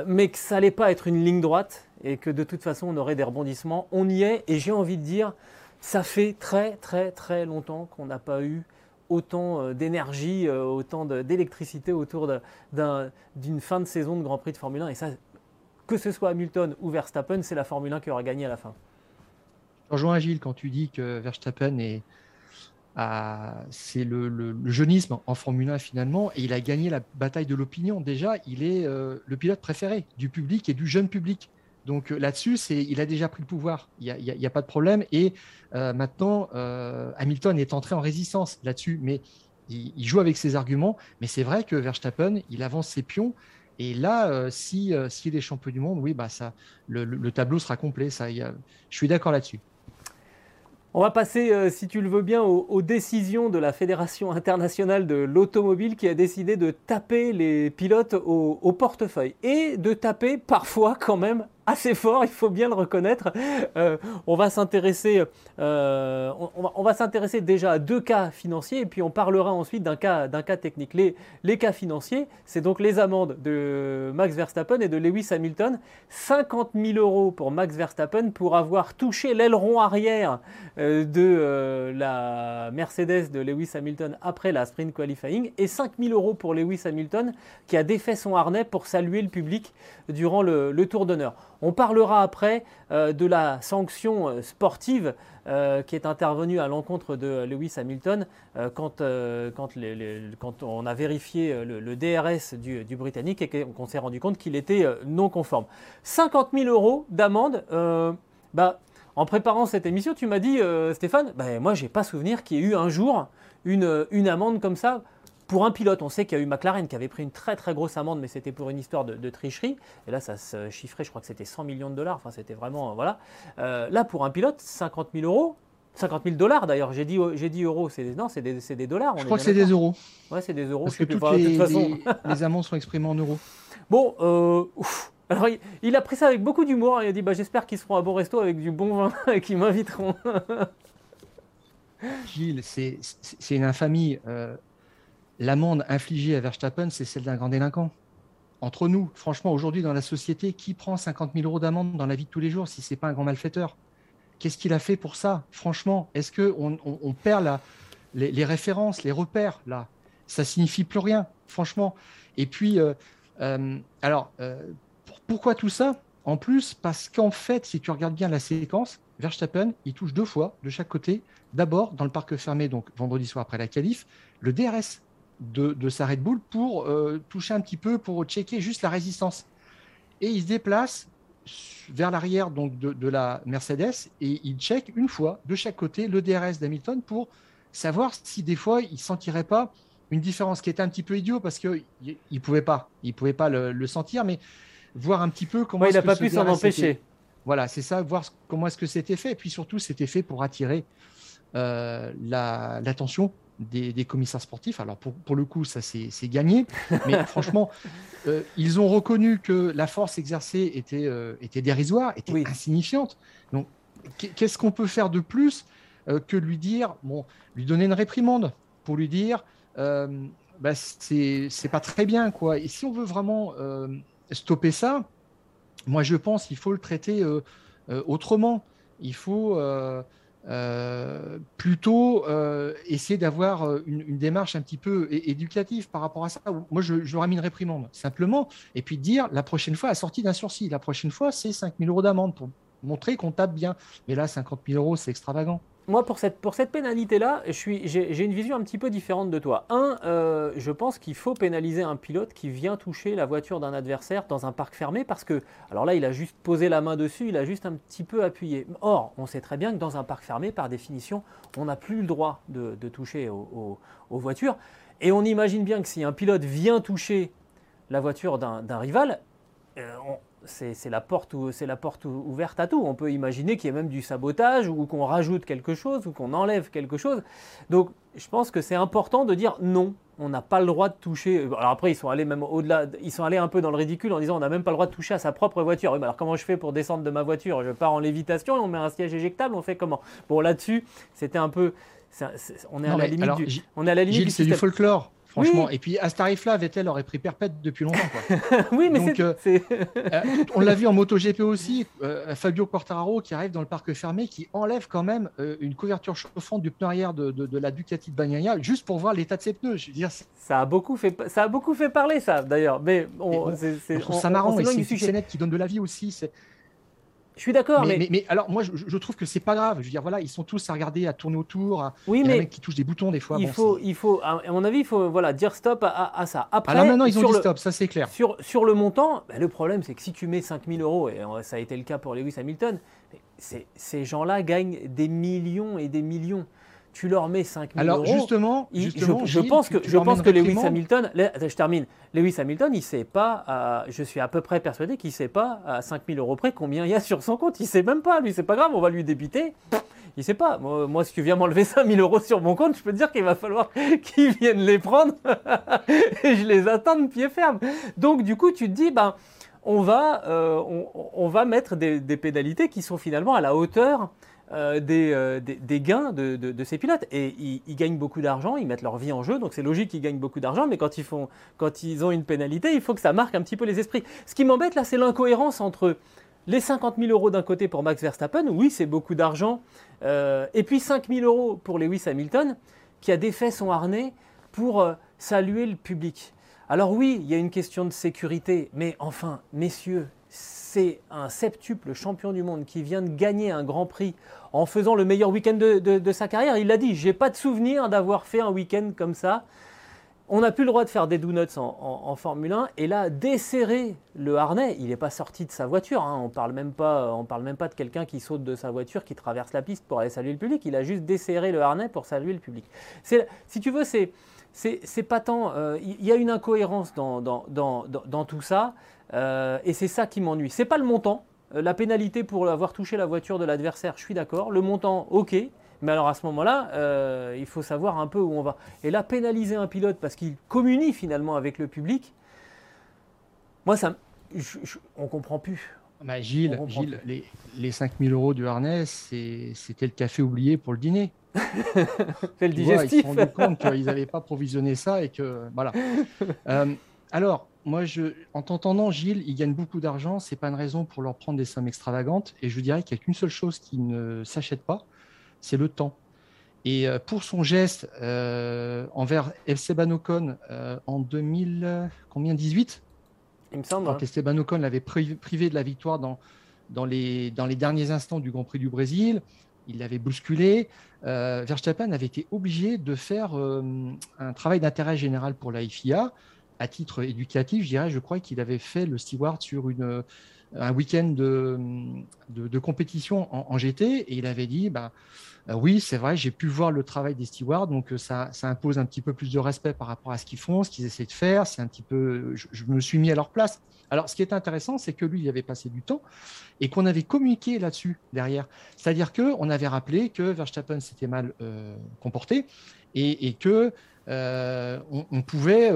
mais que ça n'allait pas être une ligne droite et que de toute façon on aurait des rebondissements. On y est et j'ai envie de dire ça fait très très très longtemps qu'on n'a pas eu autant euh, d'énergie, euh, autant d'électricité autour d'une fin de saison de Grand Prix de Formule 1. Et ça, que ce soit Hamilton ou Verstappen, c'est la Formule 1 qui aura gagné à la fin. Je rejoins Gilles quand tu dis que Verstappen est, c'est le, jeunisme en Formule 1 finalement, et il a gagné la bataille de l'opinion. Déjà, il est le pilote préféré du public et du jeune public. Donc là-dessus, il a déjà pris le pouvoir. Il n'y a, pas de problème. Et maintenant, Hamilton est entré en résistance là-dessus. Mais il, joue avec ses arguments. Mais c'est vrai que Verstappen, il avance ses pions. Et là, euh, si euh, s'il est champion du monde, oui, bah ça, le, tableau sera complet. Je suis d'accord là-dessus. On va passer, euh, si tu le veux bien, aux, décisions de la Fédération internationale de l'automobile qui a décidé de taper les pilotes au, portefeuille et de taper parfois quand même assez fort, il faut bien le reconnaître. Euh, on va s'intéresser, euh, on, va, s'intéresser déjà à deux cas financiers et puis on parlera ensuite d'un cas, d'un cas technique. Les, cas financiers, c'est donc les amendes de Max Verstappen et de Lewis Hamilton. 50 000 euros pour Max Verstappen pour avoir touché l'aileron arrière euh, de la Mercedes de Lewis Hamilton après la sprint qualifying et 5 000 euros pour Lewis Hamilton qui a défait son harnais pour saluer le public durant le tour d'honneur. On parlera après euh, de la sanction euh, sportive euh, qui est intervenue à l'encontre de Lewis Hamilton quand, on a vérifié le, DRS du, Britannique et qu'on s'est rendu compte qu'il était non conforme. 50 000 euros d'amende. Bah, en préparant cette émission, tu m'as dit, Stéphane, bah, moi, j'ai pas souvenir qu'il y ait eu un jour une amende comme ça pour un pilote, on sait qu'il y a eu McLaren qui avait pris une très très grosse amende, mais c'était pour une histoire de, tricherie. Et là, ça se chiffrait, je crois que c'était 100 millions de dollars. Enfin, c'était vraiment. Voilà. Euh, là, pour un pilote, 50 000 euros. 50 000 dollars d'ailleurs, j'ai dit, j'ai dit euros, c'est non, c'est des, des, dollars. je crois que c'est des euros. Ouais, c'est des euros. Parce que toutes les, façon... les, amendes sont exprimées en euros. Bon, euh, alors il, a pris ça avec beaucoup d'humour. Il a dit bah, J'espère qu'ils seront à bon resto avec du bon vin et qu'ils m'inviteront. Gilles, c'est une infamie. Euh, l'amende infligée à Verstappen, c'est celle d'un grand délinquant. Entre nous, franchement, aujourd'hui, dans la société, qui prend 50 000 euros d'amende dans la vie de tous les jours si ce n'est pas un grand malfaiteur? Qu'est-ce qu'il a fait pour ça? Franchement, est-ce qu'on on, perd les, références, les repères là? Ça signifie plus rien, franchement. Et puis, euh, euh, alors, euh, pourquoi tout ça? En plus, parce qu'en fait, si tu regardes bien la séquence, Verstappen, il touche deux fois de chaque côté. D'abord, dans le parc fermé, donc vendredi soir après la qualif, le DRS de, sa Red Bull pour euh, toucher un petit peu, pour checker juste la résistance. Et il se déplace vers l'arrière donc de, la Mercedes et il check une fois de chaque côté le DRS d'Hamilton pour savoir si des fois il sentirait pas une différence qui était un petit peu idiot parce que il, pouvait pas, il pouvait pas le, sentir, mais voir un petit peu comment. il n'a pas pu s'en empêcher. Voilà, c'est ça, voir comment est-ce que c'était fait. Et puis surtout, c'était fait pour attirer euh, l'attention des, commissaires sportifs. Alors pour, le coup, ça c'est gagné, mais franchement, euh, ils ont reconnu que la force exercée était, euh, était dérisoire, était insignifiante. Donc qu'est-ce qu'on peut faire de plus euh, que lui dire, bon, lui donner une réprimande pour lui dire, bah, c'est pas très bien quoi. Et si on veut vraiment stopper ça, moi je pense qu'il faut le traiter autrement. Il faut plutôt euh, essayer d'avoir euh, une, démarche un petit peu éducative par rapport à ça. Moi, je, je une réprimande, simplement, et puis dire la prochaine fois, assorti d'un sursis, la prochaine fois, c'est 5 000 euros d'amende pour montrer qu'on tape bien. Mais là, 50 000 euros, c'est extravagant moi, pour cette, pour cette pénalité-là, j'ai une vision un petit peu différente de toi. Un, euh, je pense qu'il faut pénaliser un pilote qui vient toucher la voiture d'un adversaire dans un parc fermé parce que, alors là, il a juste posé la main dessus, il a juste un petit peu appuyé. Or, on sait très bien que dans un parc fermé, par définition, on n'a plus le droit de, toucher aux, voitures. Et on imagine bien que si un pilote vient toucher la voiture d'un rival, euh, c'est la, porte la porte ouverte à tout. On peut imaginer qu'il y ait même du sabotage ou qu'on rajoute quelque chose ou qu'on enlève quelque chose. Donc je pense que c'est important de dire non, on n'a pas le droit de toucher. Alors après, ils sont allés même au-delà, ils sont allés un peu dans le ridicule en disant on n'a même pas le droit de toucher à sa propre voiture. alors comment je fais pour descendre de ma voiture? Je pars en lévitation, on met un siège éjectable, on fait comment? Bon là-dessus, c'était un peu. on est à la limite du. On est à la limite c'est du folklore. Franchement. Et puis à ce tarif-là, Vettel aurait pris perpète depuis longtemps. oui, mais c'est. Euh, euh, on l'a vu en MotoGP aussi, euh, Fabio Quartararo qui arrive dans le parc fermé, qui enlève quand même une couverture chauffante du pneu arrière de, la Ducati de Bagnaia, juste pour voir l'état de ses pneus. Je veux dire, ça a beaucoup fait, ça a beaucoup fait parler ça d'ailleurs. Mais on, c'est, ça marrant. c'est une scénette qui donne de la vie aussi. C'est Je suis d'accord, mais... Mais, alors, moi, je, trouve que c'est pas grave. Je veux dire, voilà, ils sont tous à regarder, à tourner autour. Oui, mais. Il qui touchent des boutons des fois. Il, faut, il faut, à mon avis, il faut voilà, dire stop à, ça. Après, alors maintenant, ils ont dit stop, ça c'est clair. Sur, sur le montant, bah, le problème, c'est que si tu mets 5000 euros, et ça a été le cas pour Lewis Hamilton, ces gens-là gagnent des millions et des millions tu leur mets 5 000 Alors, justement, je, pense que, je pense que Lewis Hamilton, je termine, Lewis Hamilton, il sait pas, je suis à peu près persuadé qu'il ne sait pas à 5 000 euros près combien il y a sur son compte. Il ne sait même pas, lui, c'est pas grave, on va lui débiter. Il ne sait pas. Moi, si tu viens m'enlever 5 000 euros sur mon compte, je peux te dire qu'il va falloir qu'il vienne les prendre et je les attends de pied ferme. Donc, du coup, tu te dis, ben, on va, euh, on, va mettre des, des, pénalités qui sont finalement à la hauteur euh, euh, des, gains de, ces pilotes. Et ils, gagnent beaucoup d'argent, ils mettent leur vie en jeu, donc c'est logique qu'ils gagnent beaucoup d'argent, mais quand ils, font, quand ils ont une pénalité, il faut que ça marque un petit peu les esprits. Ce qui m'embête là, c'est l'incohérence entre les 50 000 euros d'un côté pour Max Verstappen, oui, c'est beaucoup d'argent, euh, et puis 5 000 euros pour Lewis Hamilton, qui a défait son harnais pour saluer le public. Alors oui, il y a une question de sécurité, mais enfin, messieurs, c'est un septuple champion du monde qui vient de gagner un grand prix en faisant le meilleur week-end de, sa carrière. Il l'a dit, j'ai pas de souvenir d'avoir fait un week-end comme ça. On n'a plus le droit de faire des donuts en, Formule 1 et là, desserrer le harnais, il n'est pas sorti de sa voiture. Hein. On parle même pas, parle même pas de quelqu'un qui saute de sa voiture, qui traverse la piste pour aller saluer le public. Il a juste desserré le harnais pour saluer le public. Si tu veux, c'est pas tant. Euh, il y a une incohérence dans tout ça. Euh, et c'est ça qui m'ennuie. C'est pas le montant. Euh, la pénalité pour avoir touché la voiture de l'adversaire, je suis d'accord. Le montant, ok. Mais alors à ce moment-là, euh, il faut savoir un peu où on va. Et là, pénaliser un pilote parce qu'il communie finalement avec le public, moi, ça, on comprend plus. Bah, Gilles, Gilles les, les 5000 euros du harnais, c'était le café oublié pour le dîner. c'est le digestif. ils se sont rendus compte qu'ils n'avaient pas provisionné ça et que voilà. alors, moi, je, en t'entendant, Gilles, ils gagnent beaucoup d'argent. C'est pas une raison pour leur prendre des sommes extravagantes. Et je dirais qu'il n'y a qu'une seule chose qui ne s'achète pas, c'est le temps. Et euh, pour son geste euh, envers Esteban Ocon euh, en 2000, combien 18 Il me semble. Quand hein. Esteban Ocon l'avait privé de la victoire dans, dans, les, dans les derniers instants du Grand Prix du Brésil, il l'avait bousculé. Verstappen avait été obligé de faire un travail d'intérêt général pour la FIA à titre éducatif, je dirais, je crois qu'il avait fait le steward sur une, un week-end de, compétition en, GT et il avait dit bah, euh, Oui, c'est vrai, j'ai pu voir le travail des stewards, donc euh, ça, impose un petit peu plus de respect par rapport à ce qu'ils font, ce qu'ils essaient de faire. C'est un petit peu, je, me suis mis à leur place. Alors, ce qui est intéressant, c'est que lui, il avait passé du temps et qu'on avait communiqué là-dessus derrière. C'est-à-dire qu'on avait rappelé que Verstappen s'était mal euh, comporté et, et que on, pouvait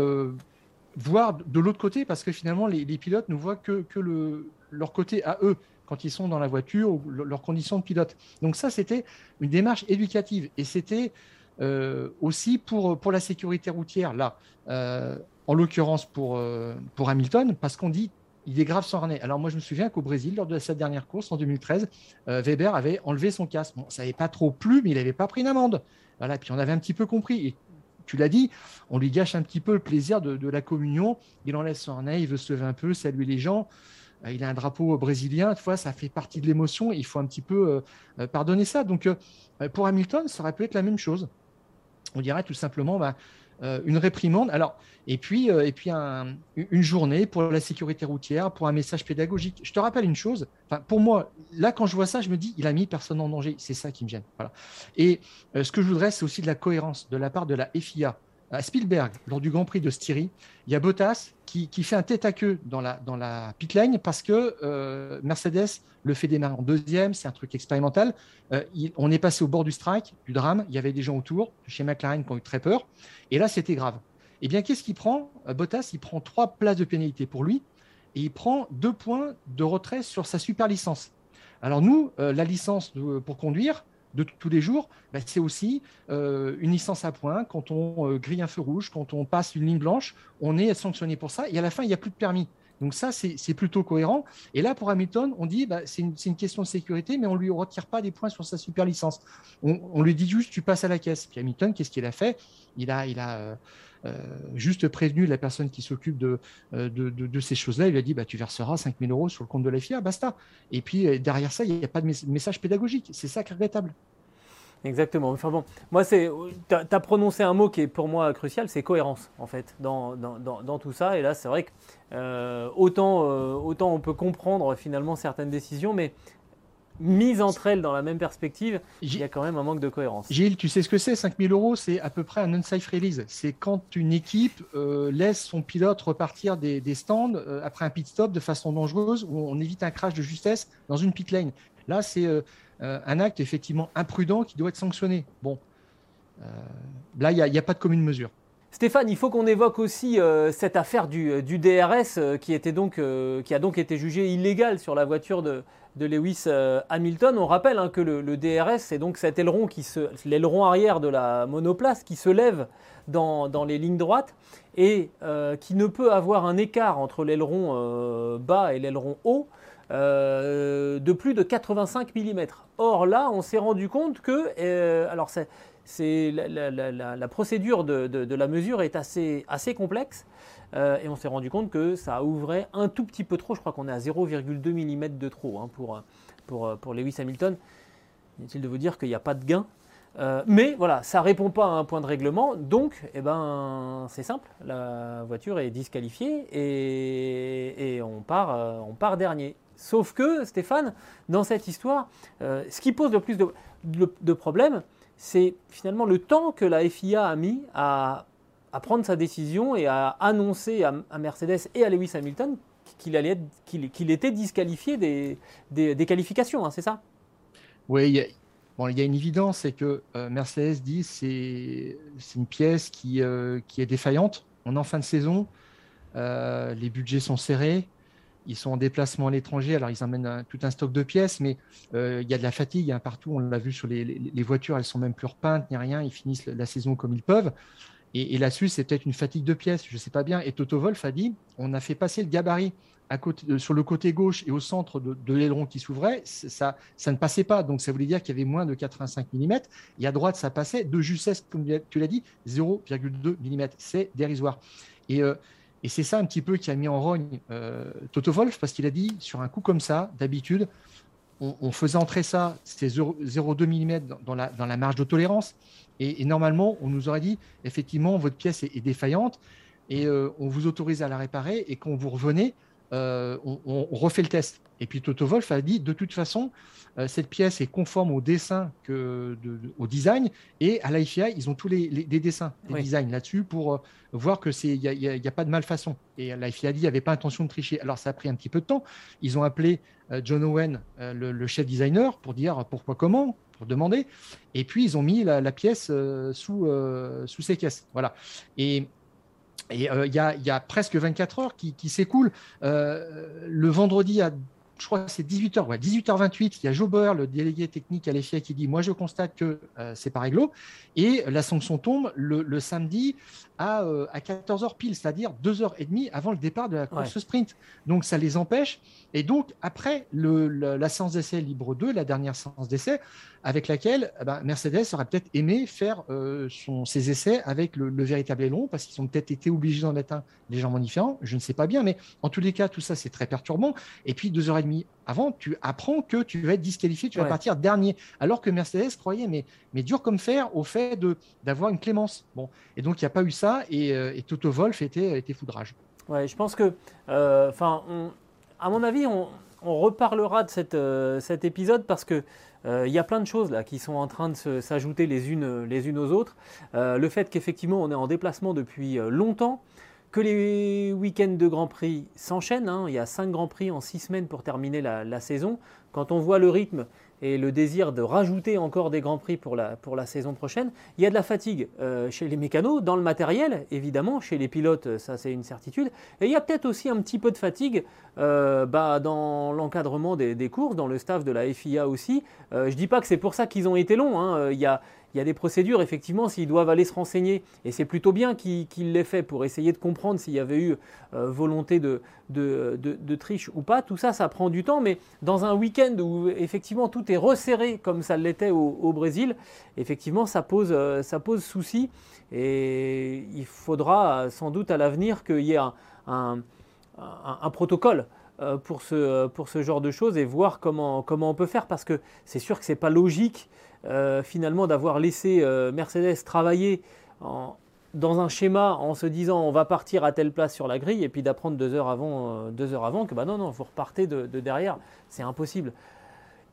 voir de l'autre côté, parce que finalement, les, pilotes ne voient que, le, leur côté à eux quand ils sont dans la voiture ou leurs conditions de pilote. Donc ça, c'était une démarche éducative et c'était euh, aussi pour, pour la sécurité routière, là, euh, en l'occurrence pour, euh, pour Hamilton, parce qu'on dit il est grave sans harnais. Alors moi, je me souviens qu'au Brésil, lors de sa dernière course en 2013, Weber avait enlevé son casque. Bon, ça n'avait pas trop plu, mais il n'avait pas pris une amende. Voilà, puis on avait un petit peu compris. Et tu l'as dit, on lui gâche un petit peu le plaisir de, la communion. Il enlève son harnais, il veut se lever un peu, saluer les gens. Euh, il a un drapeau brésilien, fois, ça fait partie de l'émotion. Il faut un petit peu euh, euh, pardonner ça. Donc, pour Hamilton, ça aurait pu être la même chose. On dirait tout simplement, bah, euh, une réprimande. Alors, et puis, euh, et puis une journée pour la sécurité routière, pour un message pédagogique. Je te rappelle une chose. pour moi, là, quand je vois ça, je me dis, il a mis personne en danger. C'est ça qui me gêne. Et euh, ce que je voudrais, c'est aussi de la cohérence de la part de la FIA à Spielberg, lors du Grand Prix de Styrie, il y a Bottas qui, fait un tête à queue dans la, dans la pit lane parce que euh, Mercedes le fait démarrer en deuxième, c'est un truc expérimental. Euh, on est passé au bord du strike, du drame, il y avait des gens autour, chez McLaren qui ont eu très peur, et là c'était grave. Eh bien, qu'est-ce qu'il prend? Euh, Bottas, il prend trois places de pénalité pour lui, et il prend deux points de retrait sur sa super licence. Alors nous, la licence pour conduire, de tous les jours, bah, c'est aussi euh, une licence à point. Quand on euh, grille un feu rouge, quand on passe une ligne blanche, on est sanctionné pour ça. Et à la fin, il n'y a plus de permis. Donc ça, c'est plutôt cohérent. Et là, pour Hamilton, on dit, bah, c'est une, question de sécurité, mais on ne lui retire pas des points sur sa super licence. On, lui dit juste, tu passes à la caisse. Puis Hamilton, qu'est-ce qu'il a fait? Il a, il a, juste prévenu la personne qui s'occupe de, de, ces choses-là. Il lui a dit bah, Tu verseras 5 000 euros sur le compte de la FIA, basta. Et puis derrière ça, il n'y a pas de message pédagogique. C'est ça qui est regrettable. Exactement. Enfin bon, moi, c'est, tu as, prononcé un mot qui est pour moi crucial, c'est cohérence, en fait, dans, dans, dans, tout ça. Et là, c'est vrai que euh, autant, euh, autant on peut comprendre finalement certaines décisions, mais mise entre elles dans la même perspective, il y a quand même un manque de cohérence. Gilles, tu sais ce que c'est 5000 euros, c'est à peu près un unsafe release. C'est quand une équipe euh, laisse son pilote repartir des, des stands après un pit stop de façon dangereuse, où on évite un crash de justesse dans une pit lane. Là, c'est euh, un acte effectivement imprudent qui doit être sanctionné. Bon, euh, là, il n'y a, pas de commune mesure. Stéphane, il faut qu'on évoque aussi euh, cette affaire du, DRS qui, était donc, qui a donc été jugé illégal sur la voiture de, Lewis Hamilton. On rappelle hein, que le, DRS, c'est donc cet aileron, qui l'aileron arrière de la monoplace qui se lève dans, les lignes droites et qui ne peut avoir un écart entre l'aileron bas et l'aileron haut euh, de plus de 85 mm. Or là, on s'est rendu compte que, euh, la, procédure de, la mesure est assez complexe. Euh, et on s'est rendu compte que ça ouvrait un tout petit peu trop. Je crois qu'on est à 0,2 mm de trop hein, pour, pour, pour Lewis Hamilton. Inutile de vous dire qu'il n'y a pas de gain. mais voilà, ça ne répond pas à un point de règlement, donc eh ben, c'est simple, la voiture est disqualifiée et, on, part, on part dernier. Sauf que, Stéphane, dans cette histoire, euh, ce qui pose le plus de, problèmes, c'est finalement le temps que la FIA a mis à, prendre sa décision et à annoncer à, Mercedes et à Lewis Hamilton qu'il était disqualifié des, qualifications, hein, c'est ça? Oui, il y, a une évidence, c'est que euh, Mercedes dit c'est c'est une pièce qui, euh, qui est défaillante. On est en fin de saison, les budgets sont serrés, ils sont en déplacement à l'étranger, alors ils emmènent tout un stock de pièces, mais euh, il y a de la fatigue hein, partout. On l'a vu sur les, voitures, elles sont même plus repeintes ni rien. Ils finissent la saison comme ils peuvent. Et, là-dessus, c'est peut-être une fatigue de pièces, je ne sais pas bien. Et Toto Wolf a dit on a fait passer le gabarit euh, sur le côté gauche et au centre de, l'aileron qui s'ouvrait, ça, ça ne passait pas. Donc ça voulait dire qu'il y avait moins de 85 mm. Et à droite, ça passait de justesse, comme tu l'as dit, 0,2 mm. C'est dérisoire. Et euh, et c'est ça un petit peu qui a mis en rogne euh, Toto Wolf, parce qu'il a dit, sur un coup comme ça, d'habitude, on, faisait entrer ça, c'était 0,2 mm dans la, dans la marge de tolérance. Et, normalement, on nous aurait dit, effectivement, votre pièce est, défaillante et euh, on vous autorise à la réparer. Et quand vous revenez, euh, on, refait le test. Et puis Toto Wolf a dit, de toute façon, euh, cette pièce est conforme au dessin, que au design, et à l'IFI, ils ont tous les, dessins, les designs là-dessus pour euh, voir que c'est, il n'y a, pas de malfaçon. Et l'IFI a dit, il n'y avait pas intention de tricher. Alors ça a pris un petit peu de temps. Ils ont appelé John Owen, le, chef designer, pour dire pourquoi, comment, pour demander. Et puis ils ont mis la, pièce sous, sous ses caisses. Voilà. Et et euh, il y, a, presque 24 heures qui, s'écoulent. Euh, le vendredi à je crois que c'est 18h, ouais, 18h28, il y a Joe Bauer, le délégué technique à l'EFIA, qui dit Moi, je constate que euh, c'est pas réglo. Et la sanction tombe le, samedi à, à 14h pile, c'est-à-dire 2h30 avant le départ de la course sprint. Donc, ça les empêche. Et donc, après le, la séance d'essai libre 2, la dernière séance d'essai, avec laquelle eh ben, Mercedes aurait peut-être aimé faire euh, son, ses essais avec le, véritable aileron, parce qu'ils ont peut-être été obligés d'en mettre un légèrement différent, je ne sais pas bien, mais en tous les cas, tout ça, c'est très perturbant. Et puis, deux heures et demie avant, tu apprends que tu vas être disqualifié, tu vas partir dernier, alors que Mercedes croyait, mais, mais dur comme fer, au fait d'avoir une clémence. Bon, et donc, il n'y a pas eu ça, et, euh, et Toto Wolf était, était foudrage. Ouais, je pense que, euh, enfin, à mon avis, on, reparlera de cette, cet épisode parce que euh, il y a plein de choses là qui sont en train de s'ajouter les unes, les unes aux autres. Euh, le fait qu'effectivement on est en déplacement depuis euh, longtemps, que les week-ends de Grand Prix s'enchaînent. Hein. il y a 5 Grands Prix en 6 semaines pour terminer la, saison. Quand on voit le rythme et le désir de rajouter encore des Grands Prix pour la, pour la saison prochaine, il y a de la fatigue chez les mécanos, dans le matériel, évidemment, chez les pilotes, ça c'est une certitude. Et il y a peut-être aussi un petit peu de fatigue euh, bah, dans l'encadrement des, courses, dans le staff de la FIA aussi. Euh, je ne dis pas que c'est pour ça qu'ils ont été longs. Hein. Euh, il, y a, des procédures, effectivement, s'ils doivent aller se renseigner, et c'est plutôt bien qu'ils l'aient fait pour essayer de comprendre s'il y avait eu volonté de, triche ou pas. Tout ça, ça prend du temps, mais dans un week-end où effectivement tout est resserré comme ça l'était au, Brésil, effectivement ça pose, ça pose souci. Et il faudra sans doute à l'avenir qu'il y ait un, protocole pour ce, pour ce genre de choses et voir comment, comment on peut faire parce que c'est sûr que ce n'est pas logique finalement d'avoir laissé Mercedes travailler dans un schéma en se disant on va partir à telle place sur la grille et puis d'apprendre deux heures avant, euh, deux heures avant que bah non, non, vous repartez de, derrière. C'est impossible.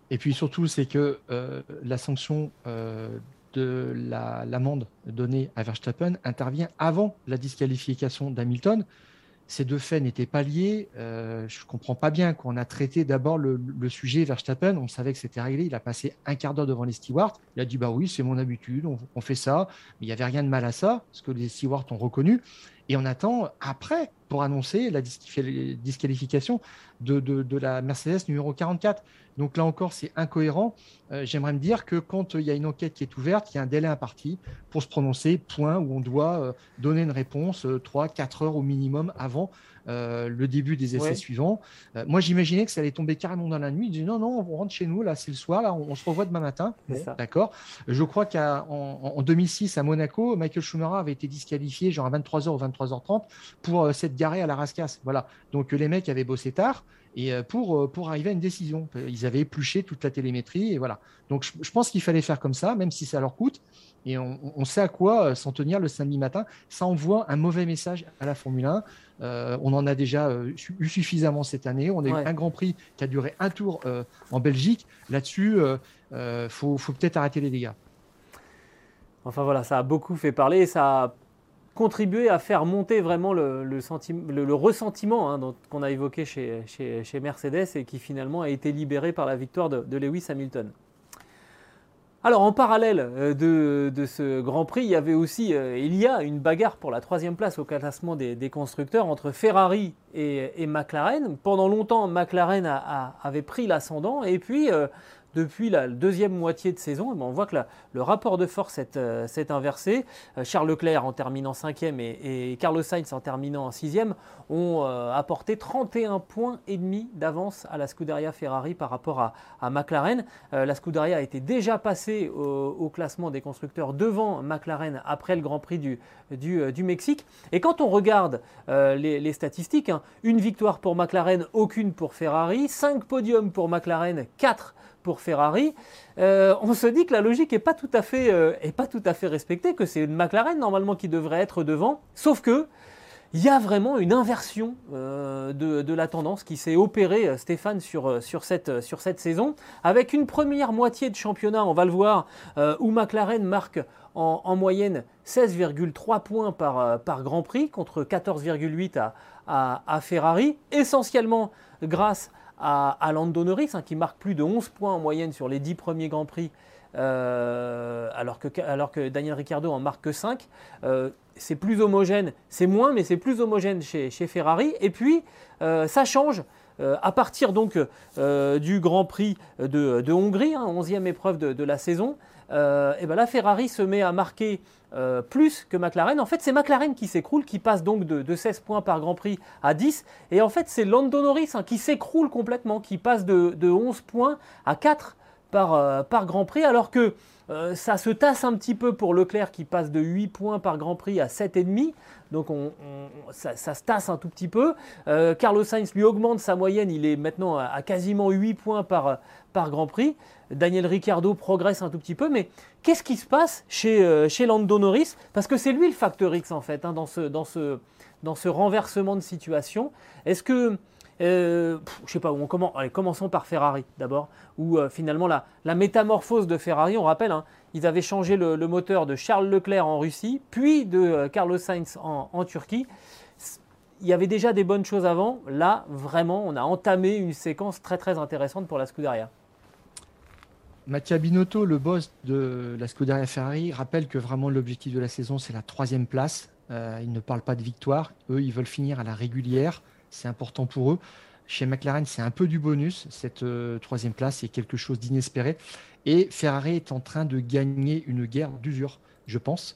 Et puis surtout, c'est que euh, la sanction euh, de l'amende donnée à Verstappen intervient avant la disqualification d'Hamilton ces deux faits n'étaient pas liés. Euh, je ne comprends pas bien qu'on a traité d'abord le, sujet Verstappen. On savait que c'était réglé. Il a passé un quart d'heure devant les stewards. Il a dit Bah oui, c'est mon habitude, on, fait ça. Il n'y avait rien de mal à ça, ce que les stewards ont reconnu. Et on attend après pour annoncer la disqualification de, de la Mercedes numéro 44. Donc là encore, c'est incohérent. Euh, j'aimerais me dire que quand il y a une enquête qui est ouverte, il y a un délai imparti pour se prononcer, point, où on doit euh, donner une réponse 3, euh, 4 heures au minimum avant le début des essais suivants. moi, j'imaginais que ça allait tomber carrément dans la nuit. Il dit non, non, on rentre chez nous, là, c'est le soir, là, on, se revoit demain matin. D'accord. Je crois qu'en 2006, à Monaco, Michael Schumacher avait été disqualifié, genre à 23h ou 23h30, pour s'être garé à la rascasse. Voilà. Donc les mecs avaient bossé tard et euh, pour, euh, pour arriver à une décision. Ils avaient épluché toute la télémétrie et voilà. Donc je, pense qu'il fallait faire comme ça, même si ça leur coûte. Et on, sait à quoi euh, s'en tenir le samedi matin. Ça envoie un mauvais message à la Formule 1. on en a déjà eu suffisamment cette année. On a eu un Grand Prix qui a duré un tour en Belgique. Là-dessus, il faut, faut peut-être arrêter les dégâts. Enfin voilà, ça a beaucoup fait parler. Ça a contribuer à faire monter vraiment le, ressentiment hein, qu'on a évoqué chez, chez, Mercedes et qui finalement a été libéré par la victoire de, Lewis Hamilton. Alors en parallèle euh, de, ce Grand Prix, il y avait aussi, euh, il y a une bagarre pour la troisième place au classement des, constructeurs entre Ferrari et, McLaren. Pendant longtemps, McLaren avait pris l'ascendant et puis euh, depuis la deuxième moitié de saison, ben, on voit que le rapport de force s'est euh, inversé. Euh, Charles Leclerc en terminant cinquième et, et Carlos Sainz en terminant sixième ont euh, apporté 31 points et demi d'avance à la Scuderia Ferrari par rapport à, McLaren. la Scuderia a été déjà passée au, classement des constructeurs devant McLaren après le Grand Prix du, du, Mexique. Et quand on regarde les, statistiques, hein, une victoire pour McLaren, aucune pour Ferrari, 5 podiums pour McLaren, 4 Ferrari, euh, on se dit que la logique n'est pas, tout à fait, euh, pas tout à fait respectée, que c'est McLaren normalement qui devrait être devant, sauf que il y a vraiment une inversion euh, de, la tendance qui s'est opérée, Stéphane, sur, cette, saison, avec une première moitié de championnat, on va le voir, où McLaren marque en, moyenne 16,3 points par, par Grand Prix contre 14,8 à, à, Ferrari, essentiellement grâce à, Norris, hein, qui marque plus de 11 points en moyenne sur les 10 premiers Grands Prix, euh, alors, que, Daniel Ricciardo en marque que 5. Euh, c'est plus homogène, c'est moins, mais c'est plus homogène chez, Ferrari. Et puis, euh, ça change. à partir donc du Grand Prix de, Hongrie, 11e hein, épreuve de, de la saison, et ben là Ferrari se met à marquer euh, plus que McLaren. En fait, c'est McLaren qui s'écroule, qui passe donc de, 16 points par Grand Prix à 10. Et en fait, c'est Lando Norris hein, qui s'écroule complètement, qui passe de, 11 points à 4 par, euh, par Grand Prix, alors que euh, ça se tasse un petit peu pour Leclerc qui passe de 8 points par Grand Prix à 7,5. Donc on, ça, se tasse un tout petit peu. Carlos Sainz lui augmente sa moyenne, il est maintenant à, quasiment 8 points par, par Grand Prix. Daniel Ricciardo progresse un tout petit peu, mais qu'est-ce qui se passe chez, euh, chez Lando Norris? Parce que c'est lui le facteur X en fait, hein, dans, ce, dans, ce, dans ce renversement de situation. Est-ce que, euh, je sais pas, où on commence, allez, commençons par Ferrari d'abord, où euh, finalement la, métamorphose de Ferrari, on rappelle, hein, ils avaient changé le, moteur de Charles Leclerc en Russie, puis de Carlos Sainz en, Turquie il y avait déjà des bonnes choses avant. Là, vraiment, on a entamé une séquence très très intéressante pour la Scuderia. Mattia Binotto, le boss de la Scuderia Ferrari, rappelle que vraiment l'objectif de la saison, c'est la troisième place. Euh, il ne parle pas de victoire. Eux, ils veulent finir à la régulière. C'est important pour eux. Chez McLaren, c'est un peu du bonus. Cette euh, troisième place, c'est quelque chose d'inespéré. Et Ferrari est en train de gagner une guerre d'usure, je pense.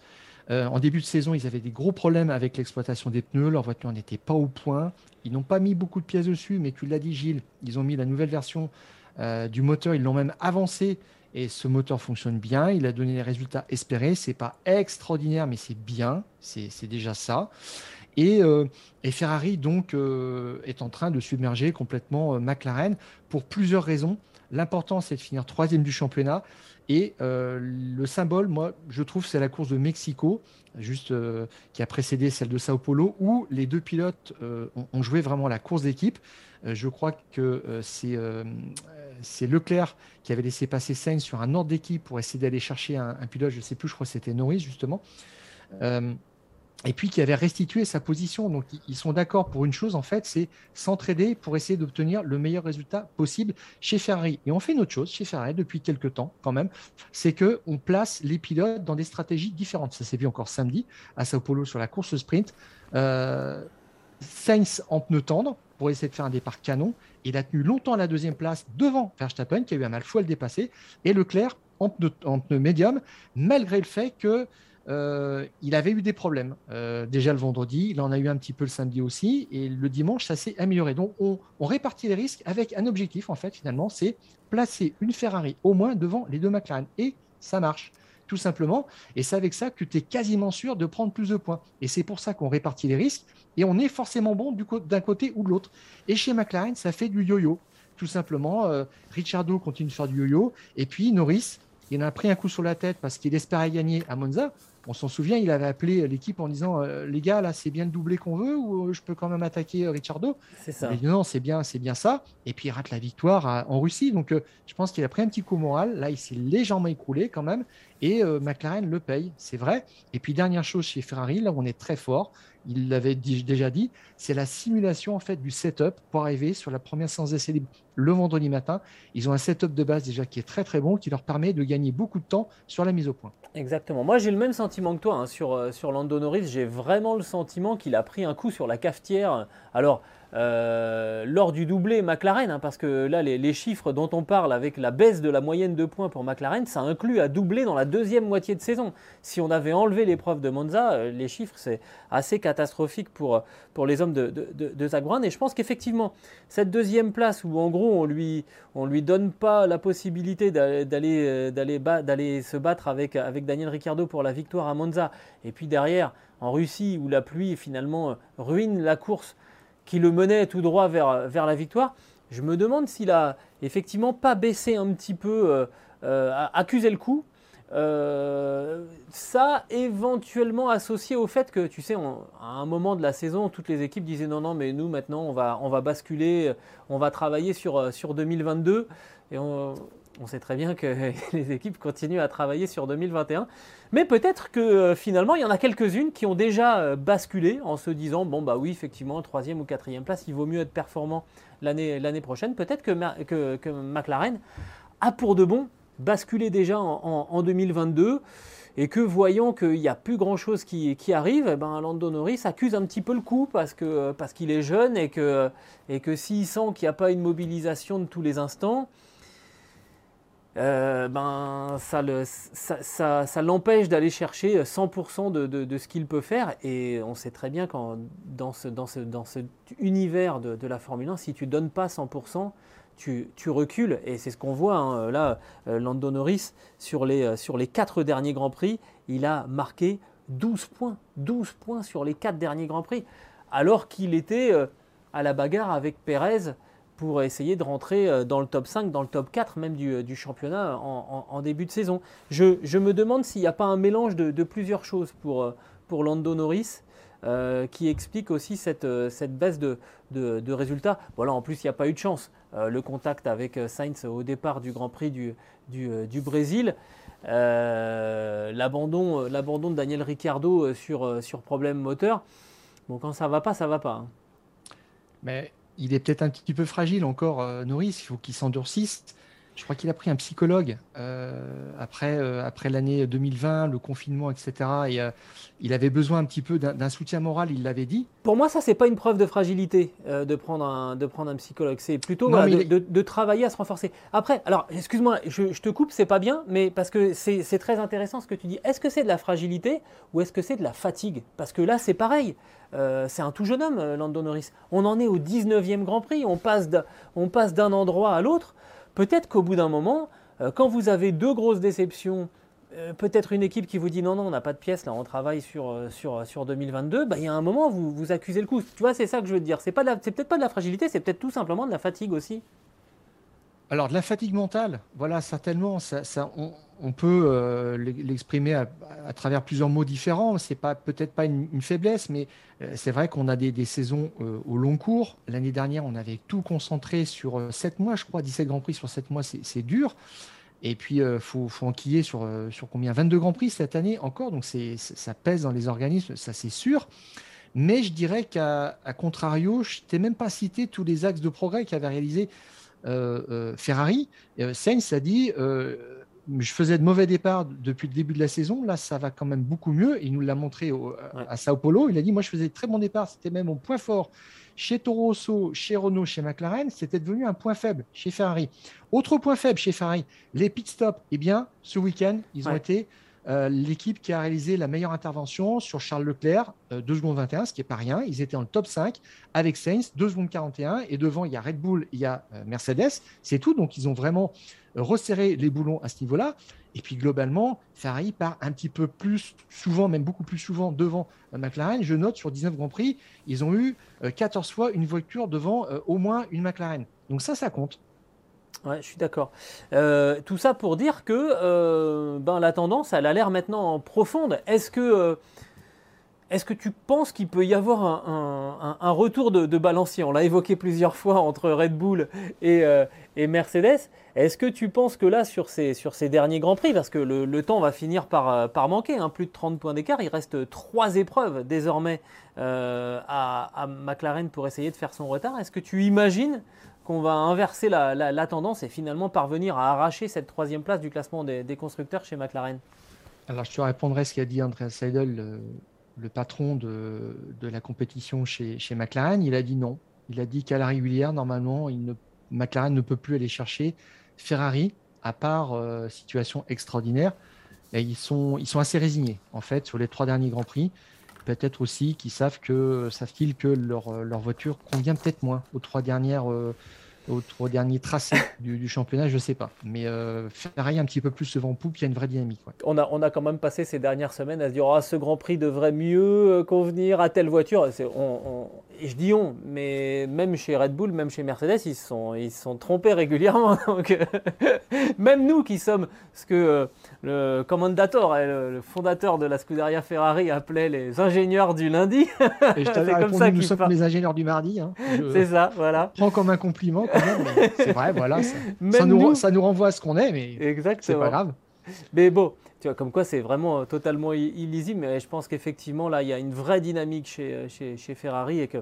Euh, en début de saison, ils avaient des gros problèmes avec l'exploitation des pneus. Leur voiture n'était pas au point. Ils n'ont pas mis beaucoup de pièces dessus, mais tu l'as dit, Gilles, ils ont mis la nouvelle version du moteur. Ils l'ont même avancé et ce moteur fonctionne bien. Il a donné les résultats espérés. C'est pas extraordinaire, mais c'est bien. C'est déjà ça. Et, et Ferrari donc est en train de submerger complètement McLaren pour plusieurs raisons. L'important, c'est de finir troisième du championnat. Et euh, le symbole, moi, je trouve, c'est la course de Mexico, juste euh, qui a précédé celle de Sao Paulo, où les deux pilotes euh, ont, joué vraiment la course d'équipe. je crois que c'est c'est Leclerc qui avait laissé passer Sainz sur un ordre d'équipe pour essayer d'aller chercher un, un, pilote, je ne sais plus, je crois que c'était Norris justement et puis qui avait restitué sa position. Donc ils sont d'accord pour une chose, en fait, c'est s'entraider pour essayer d'obtenir le meilleur résultat possible chez Ferrari. Et on fait une autre chose chez Ferrari depuis quelques temps quand même, c'est qu'on place les pilotes dans des stratégies différentes. Ça s'est vu encore samedi à Sao Paulo sur la course sprint. Euh, Sainz en pneu tendre pour essayer de faire un départ canon. Il a tenu longtemps la deuxième place devant Verstappen qui a eu un mal fou à le dépasser. Et Leclerc en pneu, en pneu médium, malgré le fait que euh, il avait eu des problèmes. Euh, déjà le vendredi, il en a eu un petit peu le samedi aussi, et le dimanche, ça s'est amélioré. Donc on, répartit les risques avec un objectif, en fait, finalement, c'est placer une Ferrari au moins devant les deux McLaren. Et ça marche, tout simplement. Et c'est avec ça que tu es quasiment sûr de prendre plus de points. Et c'est pour ça qu'on répartit les risques, et on est forcément bon d'un côté ou de l'autre. Et chez McLaren, ça fait du yo-yo. Tout simplement, euh, Ricciardo continue de faire du yo-yo, et puis Norris, il en a pris un coup sur la tête parce qu'il espérait gagner à Monza. On s'en souvient, il avait appelé l'équipe en disant euh, les gars là c'est bien le doublé qu'on veut ou euh, je peux quand même attaquer euh, Ricciardo C'est ça. non, c'est bien, c'est bien ça. Et puis il rate la victoire en Russie. Donc je pense qu'il a pris un petit coup moral. Là, il s'est légèrement écroulé quand même. Et McLaren le paye, c'est vrai. Et puis dernière chose chez Ferrari, là on est très fort, il l'avait déjà dit, c'est la simulation en du setup pour arriver sur la première séance d'essai libre le vendredi matin. Ils ont un setup de base déjà qui est très très bon, qui leur permet de gagner beaucoup de temps sur la mise au point. Exactement. Moi, j'ai le même sentiment que toi hein, sur, euh, sur Lando Norris. J'ai vraiment le sentiment qu'il a pris un coup sur la cafetière. Alors, euh, lors du doublé McLaren, hein, parce que là, les, chiffres dont on parle avec la baisse de la moyenne de points pour McLaren, ça inclut à doubler dans la deuxième moitié de saison. Si on avait enlevé l'épreuve de Monza, euh, les chiffres, c'est assez catastrophique pour, pour les hommes de, de. Et je pense qu'effectivement, cette deuxième place où en gros on lui, on lui donne pas la possibilité d'aller, euh, d'aller, d'aller se battre avec, avec Daniel Ricciardo pour la victoire à Monza, et puis derrière, en Russie, où la pluie finalement ruine la course qui le menait tout droit vers, vers la victoire. Je me demande s'il a effectivement pas baissé un petit peu, euh, euh, accusé le coup. Euh, ça éventuellement associé au fait que, tu sais, à un moment de la saison, toutes les équipes disaient non, non, mais nous maintenant, on va, on va basculer, on va travailler sur, sur 2022. Et on, on sait très bien que les équipes continuent à travailler sur 2021. Mais peut-être que euh, finalement, il y en a quelques-unes qui ont déjà euh, basculé en se disant bon, bah oui, effectivement, troisième ou quatrième place, il vaut mieux être performant l'année prochaine. Peut-être que, McLaren a pour de bon basculé déjà en, 2022 et que voyant qu'il n'y a plus grand chose qui, arrive, eh ben Lando Norris accuse un petit peu le coup parce qu'il parce qu'il est jeune et que, et que s'il sent qu'il n'y a pas une mobilisation de tous les instants, euh, ben, ça, l'empêche d'aller chercher 100% de, ce qu'il peut faire. Et on sait très bien qu'en dans, ce, dans, cet univers de, la Formule 1, si tu ne donnes pas 100%, tu, recules. Et c'est ce qu'on voit hein. là. Euh, Lando Norris, sur les, euh, sur les 4 derniers Grands Prix, il a marqué 12 points. 12 points sur les 4 derniers Grands Prix. Alors qu'il était à la bagarre avec Pérez pour essayer de rentrer euh, dans le top 5, dans le top 4 même du, euh, championnat en, début de saison. Je, me demande s'il n'y a pas un mélange de, plusieurs choses pour, euh, pour Lando Norris. qui explique aussi cette, cette baisse de, de, résultats. Voilà, en plus, il n'y a pas eu de chance. le contact avec Sainz au départ du Grand Prix du, du, Brésil, l'abandon de Daniel Ricciardo sur, sur problème moteur. Bon, quand ça va pas, ça va pas. Hein. Mais il est peut-être un petit peu fragile encore, euh, Norris. Il faut qu'il s'endurcisse. Je crois qu'il a pris un psychologue euh, après, euh, après l'année 2020, le confinement, etc. Et il avait besoin un petit peu d'un soutien moral, il l'avait dit. Pour moi, ça, c'est pas une preuve de fragilité de, prendre un, de prendre un psychologue. C'est plutôt de, travailler à se renforcer. Après, alors, excuse-moi, je, je, te coupe, c'est pas bien, mais parce que c'est très intéressant ce que tu dis. Est-ce que c'est de la fragilité ou est-ce que c'est de la fatigue? Parce que là, c'est pareil. Euh, c'est un tout jeune homme, euh, Lando Norris. On en est au 19e Grand Prix, on passe d'un endroit à l'autre. Peut-être qu'au bout d'un moment, euh, quand vous avez deux grosses déceptions, euh, peut-être une équipe qui vous dit non, non, on n'a pas de pièces, là, on travaille sur, euh, sur, sur 2022, bah, il y a un moment, vous, vous accusez le coup. Tu vois, c'est ça que je veux te dire. C'est peut-être pas de la fragilité, c'est peut-être tout simplement de la fatigue aussi. Alors, de la fatigue mentale, voilà, certainement, ça, peut l'exprimer à, travers plusieurs mots différents. C'est pas peut-être pas une, faiblesse, mais c'est vrai qu'on a des, saisons au long cours. L'année dernière, on avait tout concentré sur 7 mois, je crois, 17 Grands Prix sur 7 mois, c'est dur. Et puis, il euh, faut, faut, enquiller sur, euh, sur combien? 22 Grands Prix cette année encore, donc ça pèse dans les organismes, ça c'est sûr. Mais je dirais qu'à contrario, je t'ai même pas cité tous les axes de progrès qu'avait réalisé euh, Ferrari. Sainz a dit je faisais de mauvais départs depuis le début de la saison. Là, ça va quand même beaucoup mieux. Il nous l'a montré à Sao Paulo. Il a dit Moi, je faisais de très bons départs. C'était même mon point fort chez Toro Rosso, chez Renault, chez McLaren, c'était devenu un point faible chez Ferrari. Autre point faible chez Ferrari, les pit stops. Eh bien, ce week-end, ils ont été euh, l'équipe qui a réalisé la meilleure intervention sur Charles Leclerc, 2 euh, secondes 21, ce qui n'est pas rien. Ils étaient en top 5 avec Sainz, 2 secondes 41. Et devant, il y a Red Bull, il y a euh, Mercedes. C'est tout. Donc, ils ont vraiment resserré les boulons à ce niveau-là. Et puis globalement, Ferrari part un petit peu plus souvent, même beaucoup plus souvent devant McLaren. Je note sur 19 Grands Prix, ils ont eu 14 fois une voiture devant au moins une McLaren. Donc ça, ça compte. Ouais, je suis d'accord. Euh, tout ça pour dire que euh, ben, la tendance, elle a l'air maintenant profonde. Est-ce que, euh, est que tu penses qu'il peut y avoir un, retour de, balancier? On l'a évoqué plusieurs fois entre Red Bull et, et Mercedes. Est-ce que tu penses que là, sur ces, sur ces derniers Grands Prix, parce que le, temps va finir par, par manquer, hein, plus de 30 points d'écart, il reste trois épreuves désormais à, à McLaren pour essayer de faire son retard. Est-ce que tu imagines qu'on va inverser la, tendance et finalement parvenir à arracher cette troisième place du classement des, constructeurs chez McLaren Alors je te répondrai ce qu'a dit Andreas Seidel, le, patron de, la compétition chez, McLaren. Il a dit non. Il a dit qu'à la régulière, normalement, McLaren ne peut plus aller chercher Ferrari, à part euh, situation extraordinaire. Et ils, sont, assez résignés, en fait, sur les trois derniers Grands Prix peut-être aussi qu'ils savent que savent-ils que leur, leur voiture convient peut-être moins aux trois dernières euh, aux trois derniers tracés du, championnat, je ne sais pas. Mais euh, Ferrari un petit peu plus devant poupe, il y a une vraie dynamique. On, a, on a quand même passé ces dernières semaines à se dire ah, ce Grand Prix devrait mieux euh, convenir à telle voiture. Je dis on, mais même chez Red Bull, même chez Mercedes, ils sont, ils sont trompés régulièrement. Donc, même nous qui sommes ce que euh, le commandator, le, fondateur de la Scuderia Ferrari, appelait les ingénieurs du lundi. Et je t'avais répondu, ça nous sommes les ingénieurs du mardi. Hein. C'est ça, voilà. Prends comme un compliment c'est vrai, voilà. Ça, nous, renvoie à ce qu'on est, mais c'est pas grave. Mais bon, tu vois, comme quoi c'est vraiment euh, totalement illisible, mais je pense qu'effectivement, là, il y a une vraie dynamique chez, euh, chez, chez Ferrari et que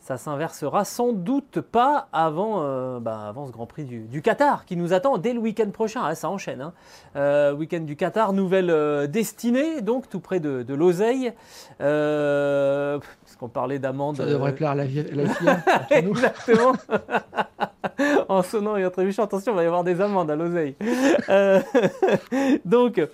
ça s'inversera sans doute pas avant, euh, bah, avant ce Grand Prix du, Qatar qui nous attend dès le week-end prochain. Ah, ça enchaîne. Hein. Euh, week-end du Qatar, nouvelle euh, destinée, donc tout près de, de l'Oseille. parce qu'on parlait d'amende. Ça devrait plaire à la, vie, Exactement. en sonnant et en trébuchant, attention, il va y avoir des amendes à l'Oseille. donc,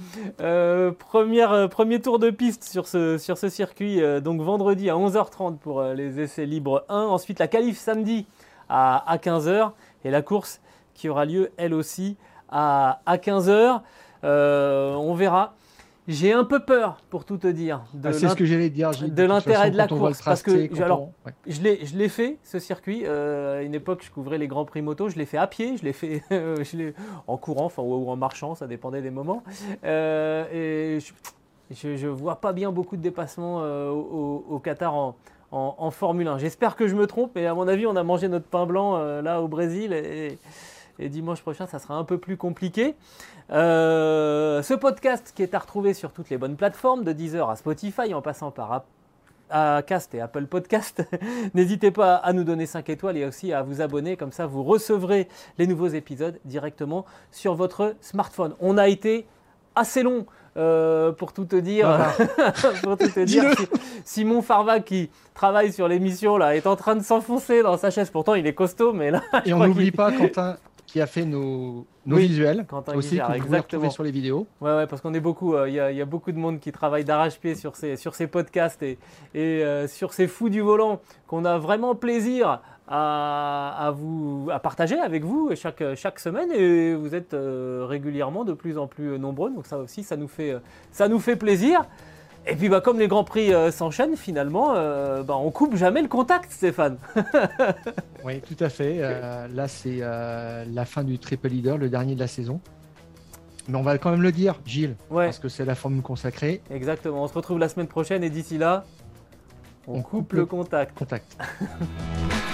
première, premier tour de piste sur ce, sur ce circuit, donc vendredi à 11h30 pour les essais libres Ensuite, la qualif samedi à, 15h. Et la course qui aura lieu elle aussi à, 15h. Euh, on verra. J'ai un peu peur, pour tout te dire, de ah, de l'intérêt de la course. Parce que alors, je l'ai fait, ce circuit. Euh, à une époque, je couvrais les Grands Prix moto. Je l'ai fait à pied, je l'ai fait en courant enfin, ou, en marchant, ça dépendait des moments. Euh, et je ne vois pas bien beaucoup de dépassements au, au, Qatar en, en, Formule 1. J'espère que je me trompe, mais à mon avis, on a mangé notre pain blanc euh, là au Brésil et, dimanche prochain, ça sera un peu plus compliqué. Euh, ce podcast qui est à retrouver sur toutes les bonnes plateformes, de Deezer à Spotify, en passant par Cast et Apple Podcast. N'hésitez pas à nous donner 5 étoiles et aussi à vous abonner, comme ça vous recevrez les nouveaux épisodes directement sur votre smartphone. On a été assez long euh, pour tout te dire, pour tout te dire Simon Farva qui travaille sur l'émission là est en train de s'enfoncer dans sa chaise. Pourtant, il est costaud, mais là. Et on n'oublie pas Quentin qui a fait nos, nos visuels aussi que vous pouvez retrouver sur les vidéos. Ouais, ouais parce qu'on est beaucoup. Euh, il y, a beaucoup de monde qui travaille d'arrache-pied sur ces, sur ces podcasts et, et euh, sur ces fous du volant qu'on a vraiment plaisir à, vous, à partager avec vous chaque, chaque semaine et vous êtes régulièrement de plus en plus nombreux. Donc ça aussi, ça nous fait, ça nous fait plaisir. Et puis bah, comme les Grands Prix s'enchaînent, finalement, bah, on coupe jamais le contact, Stéphane. oui, tout à fait. là, c'est la fin du triple leader, le dernier de la saison. Mais on va quand même le dire, Gilles, parce que c'est la forme consacrée. Exactement. On se retrouve la semaine prochaine et d'ici là, on, coupe, le, contact. Contact.